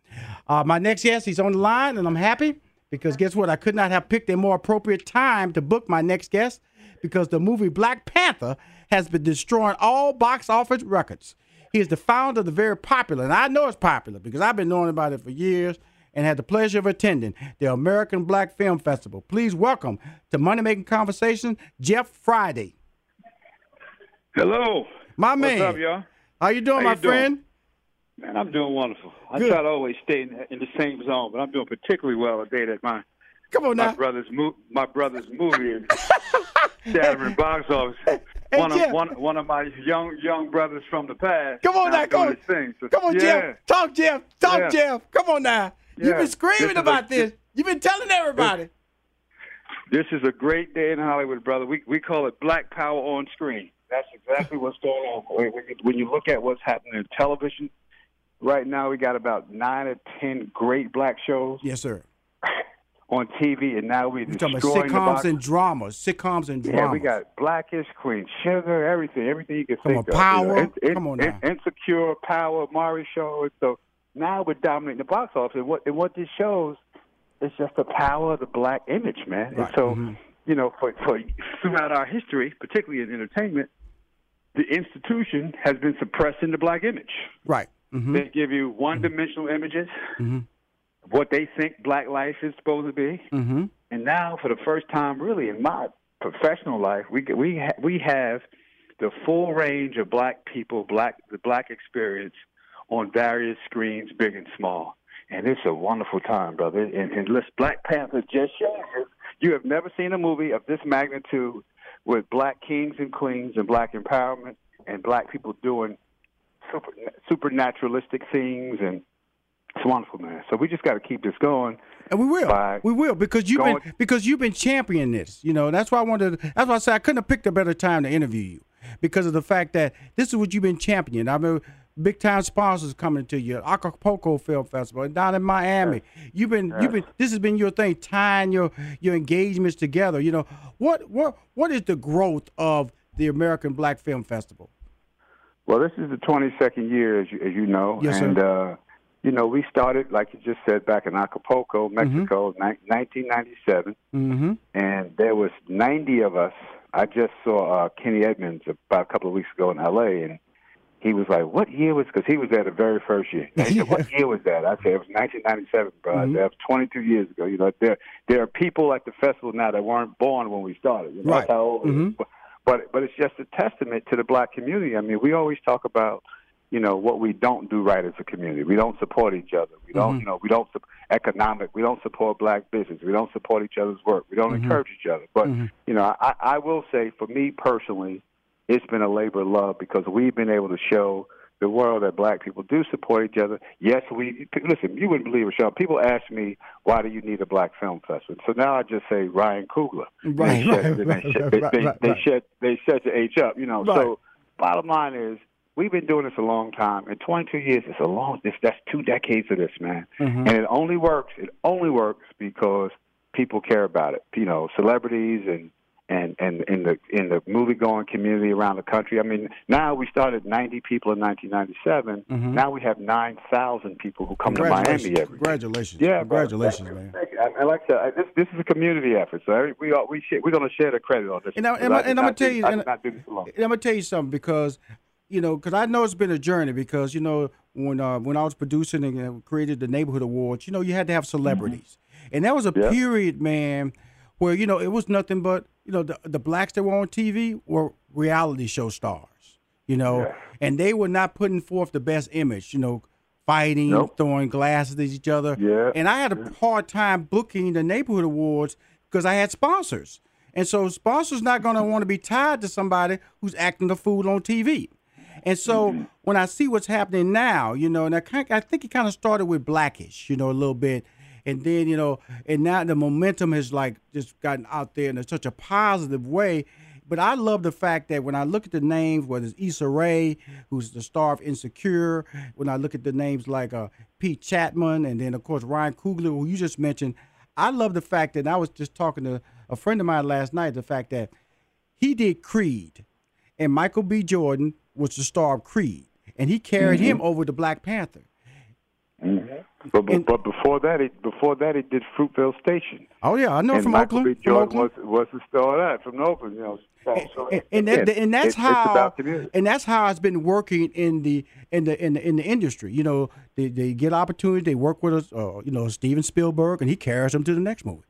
Uh, my next guest, he's on the line, and I'm happy because guess what? I could not have picked a more appropriate time to book my next guest because the movie Black Panther has been destroying all box office records. He is the founder of the very popular, and I know it's popular because I've been knowing about it for years and had the pleasure of attending the American Black Film Festival. Please welcome to Money Making Conversation, Jeff Friday. Hello. My man. What's up, y'all? How you doing, How my you doing? friend? Man, I'm doing wonderful. I try to always stay in, in the same zone, but I'm doing particularly well today that my Come on my now. brother's mo- my brother's movie is shattering box office. Hey, one Jeff. of one one of my young young brothers from the past. Come on now come on. thing. So, Come on, yeah. Jeff. Talk, Jeff. Talk, Yeah. Jeff. Come on now. You've Yeah. been This screaming a- about this. You've been telling everybody. This is a great day in Hollywood, brother. We we call it Black Power on screen. That's exactly what's going on. When you, when you look at what's happening in television right now, we got about nine or ten great black shows Yes, sir. on TV, and now we're We're talking about sitcoms and dramas. Sitcoms and dramas. Yeah, we got Blackish, Queen Sugar, everything, everything you can Come think on, of. Power. In- in- Come on in- now. Insecure, Power, Mari Show. And So now we're dominating the box office. And what, and what this shows is just the power of the black image, man. And Right. so, Mhm. you know, for, for throughout our history, particularly in entertainment, the institution has been suppressing the black image. Right. Mm-hmm. They give you one-dimensional images, Mm-hmm. what they think black life is supposed to be. Mm-hmm. And now, for the first time, really in my professional life, we we ha- we have the full range of black people, black the black experience on various screens, big and small. And it's a wonderful time, brother. And, and listen, Black Panther just shows you you have never seen a movie of this magnitude with black kings and queens and black empowerment and black people doing super supernaturalistic things and it's wonderful, man. So we just got to keep this going. And we will. We will because you've going- been because you've been championing this. You know, that's why I wanted. That's why I said I couldn't have picked a better time to interview you because of the fact that this is what you've been championing. I mean, big time sponsors coming to you, Acapulco Film Festival and down in Miami. You've been you've been this has been your thing, tying your your engagements together. You know, what what what is the growth of the American Black Film Festival? Well, this is the 22nd year, as you, as you know. Yes, and, uh, you know, we started, like you just said, back in Acapulco, Mexico, ni- 1997. Mm-hmm. And there was 90 of us. I just saw uh, Kenny Edmonds about a couple of weeks ago in L.A., and he was like, what year was, because he was there the very first year. And he said, what year was that? I said, it was 1997, bro. Said, that was 22 years ago. You know, there, there are people at the festival now that weren't born when we started. You know, Right. That's how old it. Mhm. But but it's just a testament to the black community. I mean, we always talk about you know what we don't do right as a community. We don't support each other. We don't Mhm. you know we don't sup- economic. We don't support black business. We don't support each other's work. We don't Mhm. encourage each other. But Mhm. you know, I, I will say for me personally, it's been a labor of love because we've been able to show the world that black people do support each other. Yes, we listen. You wouldn't believe it, Sean. People ask me why do you need a black film festival. So now I just say Ryan Coogler. Right, They right, they right, shed- right, they- right, they right. they set the H up. You know. Right. So bottom line is. We've been doing this a long time. In 22 years, it's a long. This that's two decades of this, man. Mhm. And it only works. It only works because people care about it. You know, celebrities and and and in the in the movie going community around the country. I mean, now we started 90 people in 1997. Mhm. Now we have 9,000 people who come to Miami every. Congratulations. Yeah, Congratulations, man. Thank you. And like to, I- this this is a community effort. So every, we are, we share, we're going to share the credit on this. And, I, because and, I, I did and I'm gonna tell you, I and, did not do this alone. and I'm gonna tell you something because, you know, because I know it's been a journey. Because you know, when uh, when I was producing and created the neighborhood awards, you know, you had to have celebrities, and that was a period, man, where you know it was nothing but you know the the blacks that were on TV were reality show stars, you know, Yeah. and they were not putting forth the best image, you know. Fighting, Nope. throwing glasses at each other, Yeah. and I had a hard time booking the neighborhood awards because I had sponsors. And so sponsors not going to want to be tied to somebody who's acting the fool on TV. And so Mm-hmm. when I see what's happening now, you know, and I kind, I think it kind of started with Blackish, you know, a little bit, and then you know, and now the momentum has like just gotten out there in such a positive way. But I love the fact that when I look at the names, whether it's Issa Rae, who's the star of Insecure, when I look at the names like uh, Pete Chapman, and then of course Ryan Coogler, who you just mentioned, I love the fact that I was just talking to a friend of mine last night. The fact that he did Creed, and Michael B. Jordan was the star of Creed, and he carried him over to Black Panther. But, but, but before that, he before that he did Fruitvale Station. Oh yeah, I know and from Michael Oakland. B. From Jordan Oakland. was was the star of that from Oakland. You know, so, so, and, and that, and that's it's, how it's about community. and that's how it's been working in the in the in the, in the industry. You know, they, they get opportunity, they work with us. Uh, you know, Steven Spielberg, and he carries them to the next movie.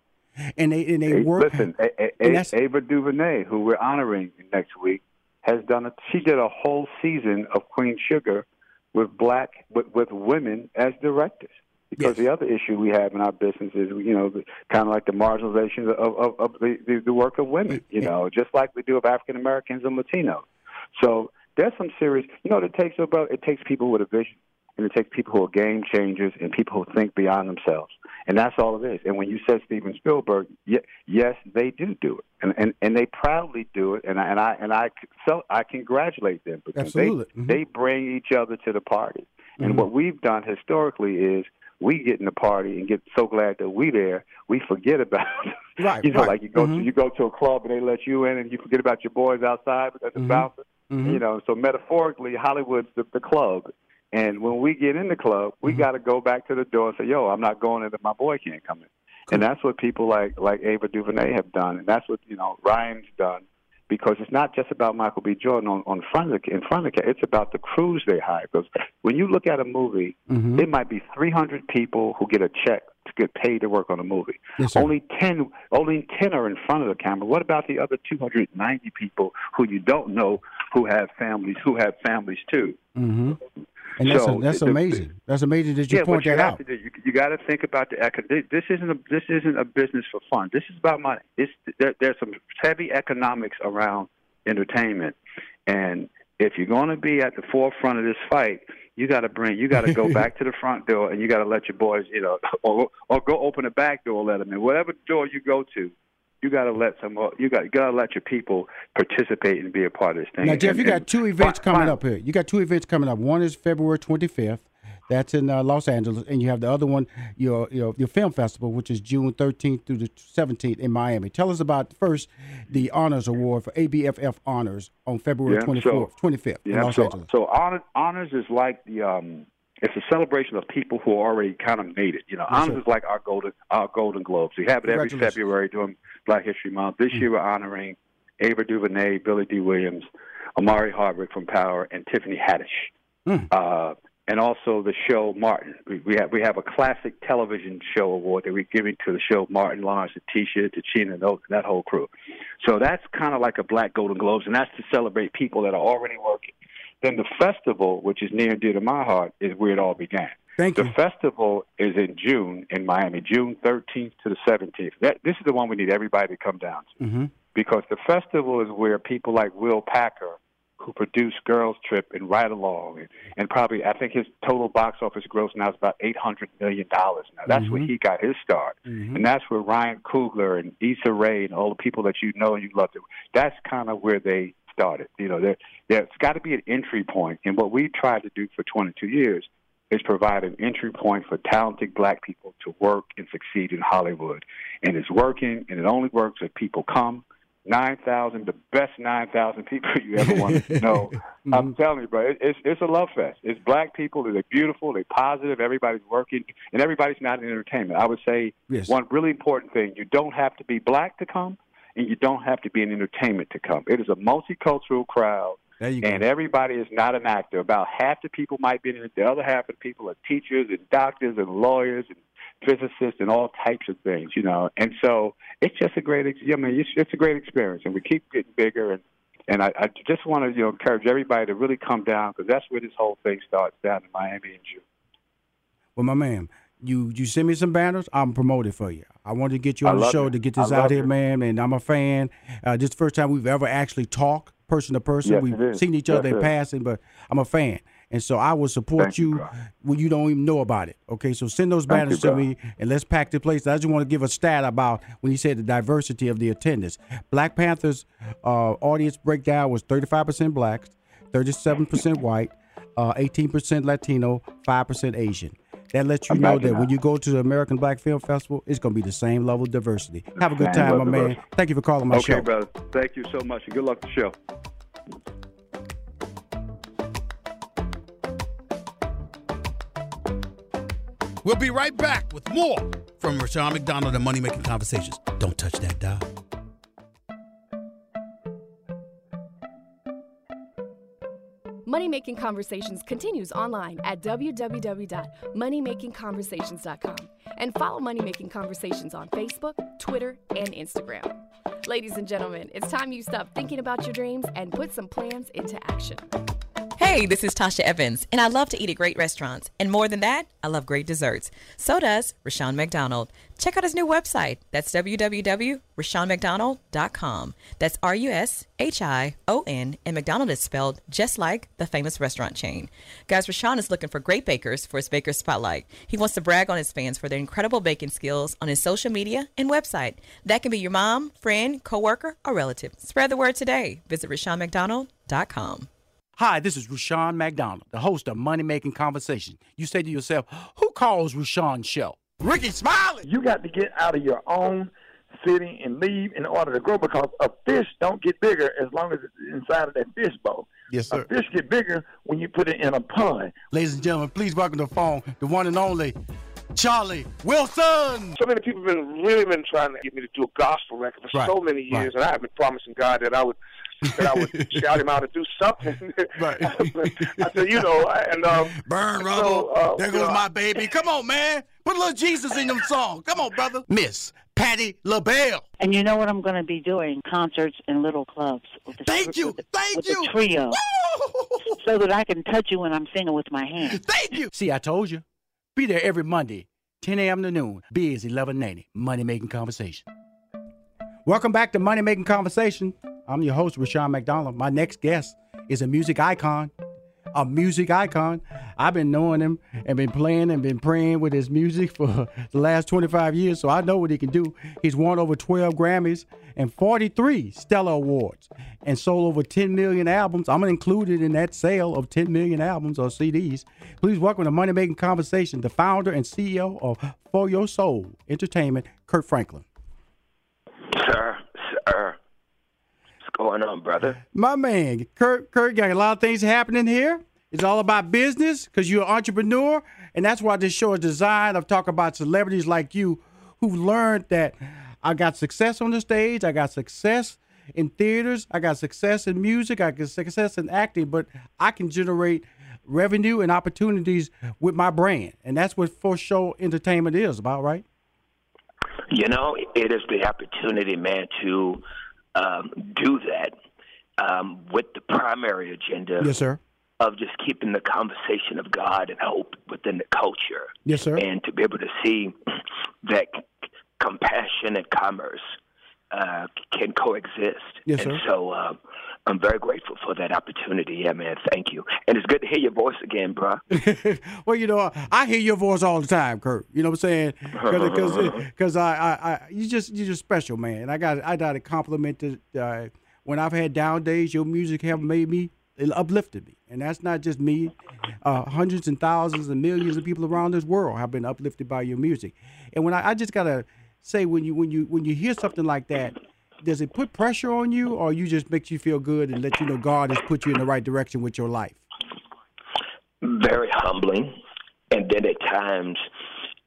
And they and they Hey, work. Listen, A- A- A- Ava DuVernay, who we're honoring next week, has done a. She did a whole season of Queen Sugar with black with, with women as directors. Because the other issue we have in our business is, you know, kind of like the marginalization of, of, of the, the, the work of women, you know, just like we do of African Americans and Latinos. So there's some serious, you know, it takes about it takes people with a vision, and it takes people who are game changers and people who think beyond themselves, and that's all it is. And when you said Steven Spielberg, yes, they do do it, and and, and they proudly do it, and I, and I and I so I congratulate them because Absolutely. they Mhm. they bring each other to the party. And Mhm. what we've done historically is we get in the party and get so glad that we there, we forget about Right, you know, right. like you go Mhm. to you go to a club and they let you in and you forget about your boys outside at the Mhm. bouncer. Mhm. You know, so metaphorically Hollywood's the, the club. And when we get in the club, we Mm-hmm. gotta go back to the door and say, Yo, I'm not going in if my boy can't come in. And that's what people like like Ava DuVernay have done and that's what, you know, Ryan's done because it's not just about Michael B. Jordan on, on front of the, in front of the it's about the crews they hire. Because when you look at a movie, Mhm. there might be 300 people who get a check to get paid to work on a movie. Yes, only 10, only 10 are in front of the camera. What about the other 290 people who you don't know who have families, who have families too? hmm And that's So, that's the- amazing. That's amazing that you yeah, point you that out. do, you, you got to think about the eco- This isn't a this isn't a business for fun. This is about money. It's there, there's some heavy economics around entertainment, and if you're going to be at the forefront of this fight, you got to bring you got to go back to the front door and you got to let your boys, you know, or or go open the back door, let them in. Whatever door you go to, you got to let some. You got you got to let your people participate and be a part of this thing. Now, Jeff, And- you got and two events fi- coming fi- up here. You got two events coming up. One is February 25th. That's in uh, Los Angeles, and you have the other one, your your your film festival, which is June 13th through the 17th in Miami. Tell us about first the honors award for ABFF honors on February Yeah, 24th, so- 25th in Los so, Angeles. so honor, honors is like the um, it's a celebration of people who are already kind of made it. You know, Yes, honors sir. is like our golden our Golden Globes. We have it every February during Black History Month. This Mm. year we're honoring Ava DuVernay, Billy Dee Williams, Omari Hardwick from Power, and Tiffany Haddish. Mm. Uh, and also the show Martin. We, we have we have a classic television show award that we're giving to the show Martin, Lawrence, and Tisha, and those, that whole crew. So that's kind of like a Black Golden Globes, and that's to celebrate people that are already working. Then the festival, which is near and dear to my heart, is where it all began. Thank you. the festival is in June in Miami, June 13th to the 17th. That, this is the one we need everybody to come down to Mm-hmm. because the festival is where people like Will Packer, who produced Girls Trip and Ride Along, and, and probably I think his total box office gross now is about eight hundred million dollars. Now that's where Mhm. he got his start, Mhm. and that's where Ryan Coogler and Issa Rae and all the people that you know and you love. That's kind of where they started. You know, there there's got to be an entry point, and what we tried to do for 22 years is provide an entry point for talented black people to work and succeed in Hollywood. And it's working, and it only works if people come. 9,000, the best 9,000 people you ever want to know. Mm-hmm. I'm telling you, bro, it, it's, it's a love fest. It's black people. They're beautiful. They're positive. Everybody's working, and everybody's not in entertainment. I would say Yes. one really important thing you don't have to be black to come, and you don't have to be in entertainment to come. It is a multicultural crowd. You go. And everybody is not an actor. About half the people might be in it. The other half of the people are teachers and doctors and lawyers and physicists and all types of things, you know. And so it's just a great. ex- I mean, it's, it's a great experience, and we keep getting bigger. And and I, I just want to you know encourage everybody to really come down because that's where this whole thing starts down in Miami in June. Well, my man, you you send me some banners, I'm promoted for you. I wanted to get you on the show it. to get this out here, it. man. And I'm a fan. Uh, this is the first time we've ever actually talked person to person. Yes, We've seen each other it in passing, but I'm a fan. And so I will support Thank you, you when you don't even know about it. Okay, so send those Thank banners you, to me and let's pack the place. I just want to give a stat about when you said the diversity of the attendance. Black Panthers uh, audience breakdown was 35% blacks, 37% white, uh, 18% Latino, 5% Asian. That lets you know Imagine that when you go to the American Black Film Festival, it's going to be the same level of diversity. Have a good time, my man. diversity. Thank you for calling my okay, show. Okay, brother. Thank you so much, and good luck to the show. We'll be right back with more from Rushion McDonald and Money Making Conversations. Don't touch that dial. Money Making Conversations continues online at www.moneymakingconversations.com and follow Money Making Conversations on Facebook, Twitter, and Instagram. Ladies and gentlemen, it's time you stop thinking about your dreams and put some plans into action. Hey, this is Tasha Evans, and I love to eat at great restaurants. And more than that, I love great desserts. So does Rushion McDonald. Check out his new website. That's www.rushionmcdonald.com. That's R U S H I O N, and McDonald is spelled just like the famous restaurant chain. Guys, Rushion is looking for great bakers for his Baker Spotlight. He wants to brag on his fans for their incredible baking skills on his social media and website. That can be your mom, friend, coworker, or relative. Spread the word today. Visit RushionMcDonald.com. Hi, this is Rushion McDonald, the host of Money Making Conversation. You say to yourself, who calls Rushion's show? Rickey Smiley. You got to get out of your own city and leave in order to grow because a fish don't get bigger as long as it's inside of that fish bowl. Yes, sir. A fish get bigger when you put it in a pond. Ladies and gentlemen, please welcome to the phone the one and only Charlie Wilson. So many people have been really been trying to get me to do a gospel record for Right, so many years, right. and I have been promising God that I would that I would shout him out to do something. Right. I said, you know, and um, Burn so, rubble. uh, there goes know, my baby. Come on, man. Put a little Jesus in them songs. Come on, brother. Miss Patti LaBelle. And you know what I'm going to be doing? Concerts in little clubs. With the, Thank you. With the, Thank with you. the trio. so that I can touch you when I'm singing with my hands. Thank you. See, I told you. Be there every Monday, 10 a.m. to noon. Biz 1190, Money Making Conversation. Welcome back to Money Making Conversation. I'm your host, Rushion McDonald. My next guest is a music icon. A music icon. I've been knowing him and been playing and been praying with his music for the last 25 years, so I know what he can do. He's won over 12 Grammys and 43 Stellar Awards and sold over 10 million albums. I'm included in that sale of 10 million albums or CDs. Please welcome to Money Making Conversation, the founder and CEO of For Your Soul Entertainment, Kirk Franklin. Sir, sir. Going on, brother? My man, Kirk, Kirk, got a lot of things happening here. It's all about business because you're an entrepreneur, and that's why this show is designed. I've talked about celebrities like you who've learned that I got success on the stage, I got success in theaters, I got success in music, I got success in acting, but I can generate revenue and opportunities with my brand, and that's what For Show Entertainment is about, right? You know, it is the opportunity, man, to um, do that um, with the primary agenda Yes, sir. of just keeping the conversation of God and hope within the culture. Yes, sir. And to be able to see that c- compassion and commerce uh, can coexist. Yes, and sir. so uh, I'm very grateful for that opportunity. Yeah, man, thank you. And it's good to hear your voice again, bro. well, you know, I hear your voice all the time, Kirk. You know what I'm saying? Because I, I, I, you just, you're just special, man. I got, I got to compliment. Uh, when I've had down days, your music have made me, it uplifted me, and that's not just me. Uh, hundreds and thousands and millions of people around this world have been uplifted by your music. And when I, I just gotta say, when you, when you, when you hear something like that. Does it put pressure on you, or you just makes you feel good and let you know God has put you in the right direction with your life? very humbling. And then at times,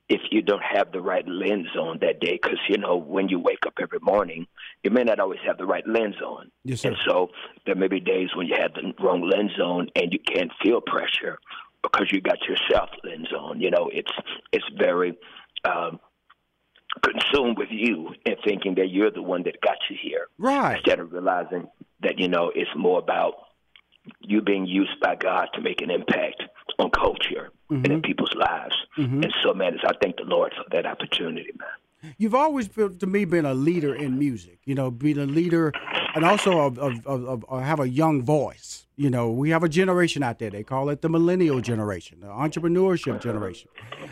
if you don't have the right lens on that day, because you know when you wake up every morning, you may not always have the right lens on. Yes, sir. And so there may be days when you have the wrong lens on and you can't feel pressure because you got your self lens on. You know, it's it's very um, consumed with you and thinking that you're the one that got you here, Right. instead of realizing that you know it's more about you being used by God to make an impact on culture and in people's lives. Mhm. And so, man, I thank the Lord for that opportunity, man. You've always, been, to me, been a leader in music. You know, being a leader and also of, of, of, of, have a young voice. You know, we have a generation out there. They call it the millennial generation, the entrepreneurship generation.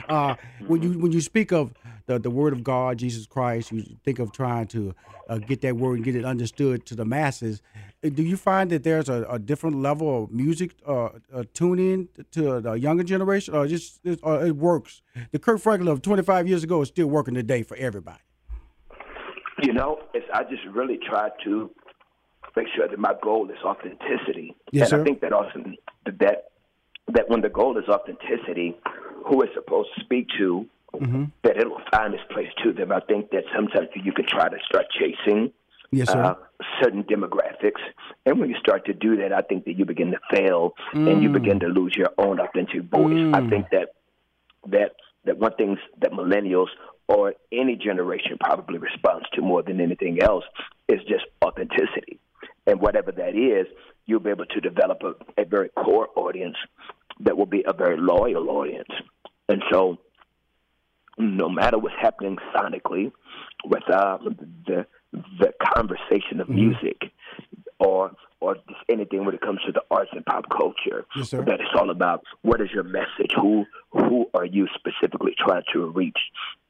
Uh, when you when you speak of the, the word of God, Jesus Christ, you think of trying to uh, get that word and get it understood to the masses. Uh, Do you find that there's a, a different level of music uh, uh, tuning to the younger generation, or just it, or it works? The Kirk Franklin of 25 years ago is still working today for everybody. You know, I just really try to make sure that my goal is authenticity. Yes, and sir. I think that also that that when the goal is authenticity, who it's supposed to speak to, Mm-hmm. that it will find its place to them. I think that sometimes you can try to start chasing Yes, uh, certain demographics, and when you start to do that, I think that you begin to fail and you Mm. begin to lose your own authentic voice. I Mm. think that that that one thing that millennials or any generation probably responds to more than anything else is just authenticity, and whatever that is, you'll be able to develop a, a very core audience that will be a very loyal audience, and so no matter what's happening sonically with uh, the the conversation of music or or just anything when it comes to the arts and pop culture Yes, that it's all about what is your message? Who who are you specifically trying to reach?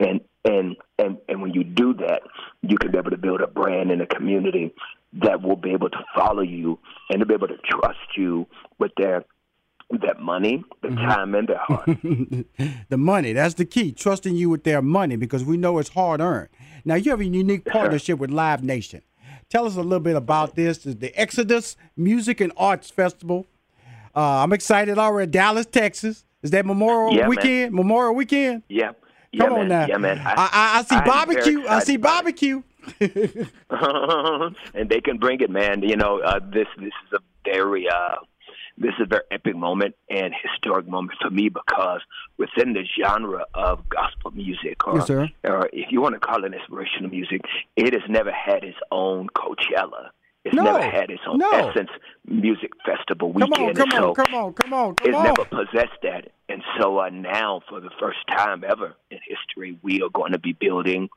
And and and and when you do that you can be able to build a brand and a community that will be able to follow you and to be able to trust you with their their money, their time, and their heart. the money. That's the key. Trusting you with their money because we know it's hard earned. Now you have a unique partnership with Live Nation. Tell us a little bit about this. The Exodus Music and Arts Festival. Uh, I'm excited already. Dallas, Texas. Is that Memorial Yeah, man. Weekend? Memorial Weekend. Yeah. Yeah, Come on man. now. Yeah, man. I, I, I see I'm barbecue. I see barbecue. and they can bring it, man. You know, uh, this this is a very uh, this is a very epic moment and historic moment for me because within the genre of gospel music, or, Yes, or if you want to call it inspirational music, it has never had its own Coachella. It's No. never had its own No. Essence Music Festival Come weekend. on, come so on, come on, come on, come it's on. never possessed that. And so uh, now, for the first time ever in history, we are going to be building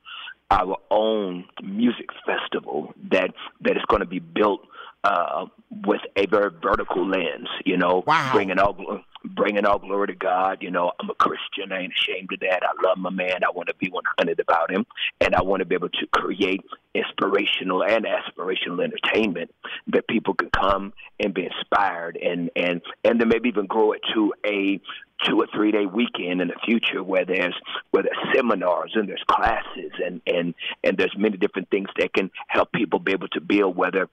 our own music festival that that is going to be built uh, with a very vertical lens. You know, bringing all bringing all glory to God. You know, I'm a Christian. I ain't ashamed of that. I love my man. I want to be 100 about him, and I want to be able to create inspirational and aspirational entertainment that people can come and be inspired and and and then maybe even grow it to a two or three day weekend in the future where there's where there's seminars and there's classes and and and there's many different things that can help people be able to build whether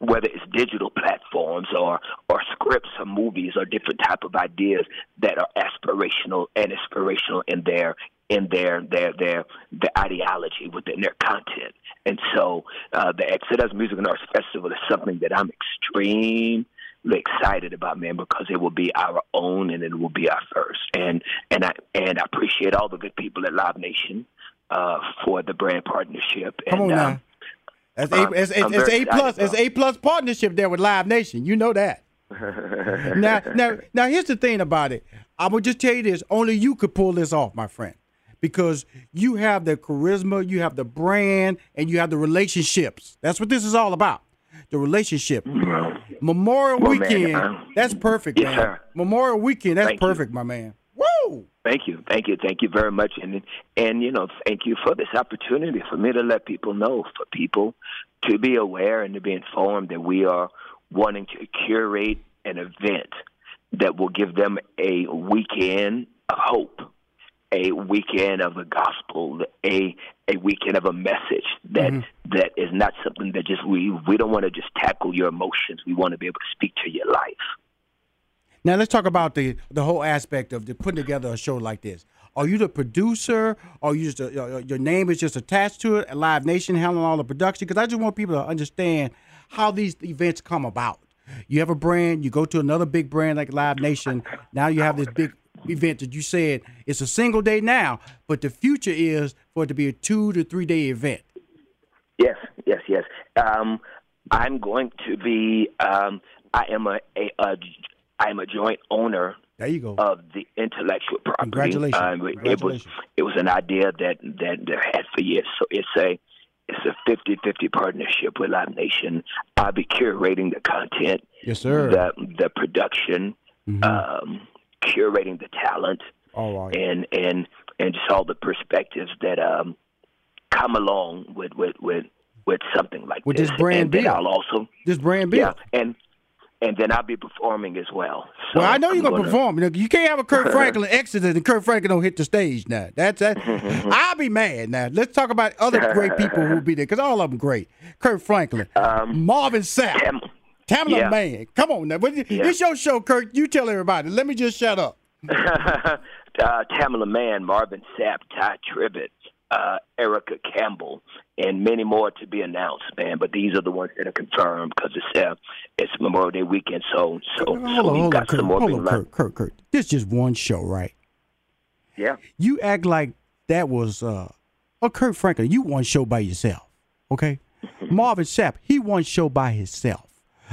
whether it's digital platforms or or scripts or movies or different type of ideas that are aspirational and inspirational in their in their their their their ideology within their content. And so uh, the Exodus Music and Arts Festival is something that I'm extremely excited about, man, because it will be our own and it will be our first. And and I and I appreciate all the good people at Live Nation uh, for the brand partnership. Come and, on um, now. That's a, it's, it's, it's a plus. It's a plus partnership there with Live Nation. You know that. now, now, now, here's the thing about it. I will just tell you this: only you could pull this off, my friend, because you have the charisma, you have the brand, and you have the relationships. That's what this is all about. The relationship. Memorial Well, Weekend. um, that's perfect, man. Memorial Weekend. That's Thank you. perfect, my man. Thank you, thank you, thank you very much, and and you know, thank you for this opportunity for me to let people know, for people to be aware and to be informed that we are wanting to curate an event that will give them a weekend of hope, a weekend of the gospel, a a weekend of a message that mm-hmm. that is not something that just we we don't want to just tackle your emotions. We want to be able to speak to your life. Now let's talk about the the whole aspect of the putting together a show like this. Are you the producer? Or you just uh, your name is just attached to it? Live Nation handling all the production? Because I just want people to understand how these events come about. You have a brand, you go to another big brand like Live Nation. Now you have this big event that you said it's a single day now, but the future is for it to be a two to three day event. Yes, yes, yes. Um, I'm going to be. Um, I am a, a, a I am a joint owner. There you go. Of the intellectual property. Congratulations. Um, It was it was an idea that that I had for years. So it's a it's a 50-50 partnership with Live Nation. I'll be curating the content, Yes, sir. the the production, um, curating the talent, All right. and and and just all the perspectives that um, come along with with with with something like With this brand and then deal. I'll also This brand deal. yeah, and and then I'll be performing as well. So well, I know you're I'm gonna, perform. You can't have a Kirk Franklin exodus and Kirk Franklin don't hit the stage now. That's that. I'll be mad now. Let's talk about other great people who will be there because all of them great. Kirk Franklin, Marvin Sapp, Tamala Um, yeah. Man. Come on now, but it's your show, Kirk. You tell everybody. Let me just shut up. uh, Tamela Mann, Marvin Sapp, Tye Tribbett, uh, Erica Campbell, and many more to be announced, man. But these are the ones that are confirmed because it's uh, it's Memorial Day weekend, so so, Hold so on, we've hold on, got Kirk. some more Hold on, Kirk, Kirk, Kirk. This is just one show, right? Yeah. You act like that was uh, a Kirk Franklin. You one show by yourself, okay? Marvin Sapp, he one show by himself.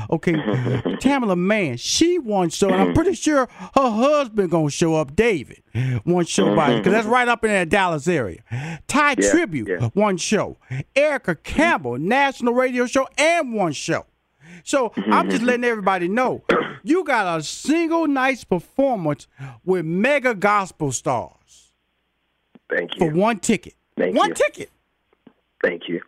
Okay, Tamela Mann, she one show, and I'm pretty sure her husband gonna show up. David, one show by mm-hmm. because that's right up in that Dallas area. Ty Yeah, Tribbett, one show. Erica Campbell, national radio show, and one show. So I'm just letting everybody know mm-hmm. you got a single night's performance with mega gospel stars Thank you. for one ticket. Thank one you. ticket. Thank you.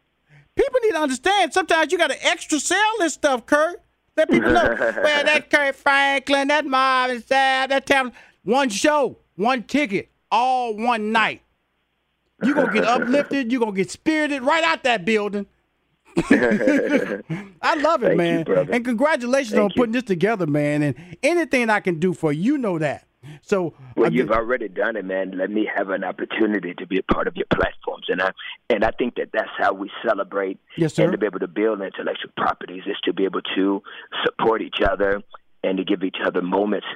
People need to understand. Sometimes you got to extra sell this stuff, Kirk. Let people know. well, that Kirk Franklin, that Marvin Sapp, that Tam. One show, one ticket, all one night. You're gonna get uplifted. You're gonna get spirited right out that building. I love it, Thank man. brother. and congratulations Thank on you. putting this together, man. And anything I can do for you, you know that. So Well, I you've already done it, man. Let me have an opportunity to be a part of your platforms, and I and I think that that's how we celebrate Yes, sir. and to be able to build intellectual properties is to be able to support each other and to give each other moments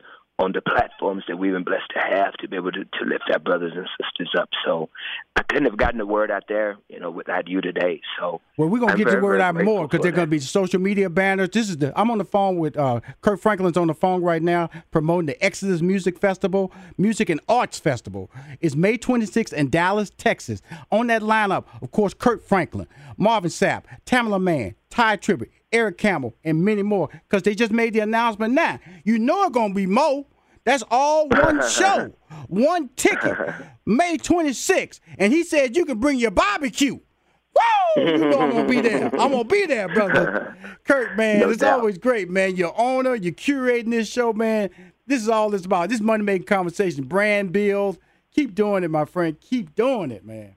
on the platforms that we've been blessed to have to be able to, to lift our brothers and sisters up. So I couldn't have gotten the word out there, you know, without you today. So Well, we're gonna I'm get the word out more because they're gonna be social media banners. This is the I'm on the phone with uh, Kirk Franklin's on the phone right now promoting the Exodus Music Festival, Music and Arts Festival. It's May 26th in Dallas, Texas. On that lineup, of course, Kirk Franklin, Marvin Sapp, Tamela Mann, Tye Tribbett, Eric Campbell, and many more. Because they just made the announcement now. You know it's gonna be more. That's all one show, one ticket, May 26th. And he said you can bring your barbecue. Woo! You know I'm gonna be there. I'm gonna be there, brother. Kirk, man, No it's doubt. always great, man. Your owner, you're curating this show, man. This is all it's about. This money making conversation, brand build. Keep doing it, my friend. Keep doing it, man.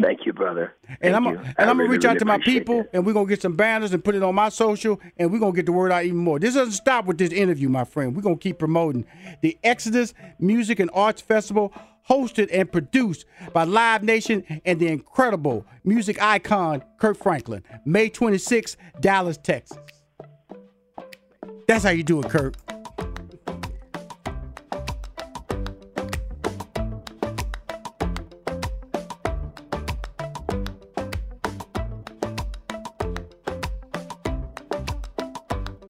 Thank you, brother. And I'm you. and I I'm gonna really, reach out really to my people, and we're gonna get some banners and put it on my social, and we're gonna get the word out even more. This doesn't stop with this interview, my friend. We're gonna keep promoting the Exodus Music and Arts Festival, hosted and produced by Live Nation and the incredible music icon Kirk Franklin. May 26th, Dallas, Texas. That's how you do it, Kirk.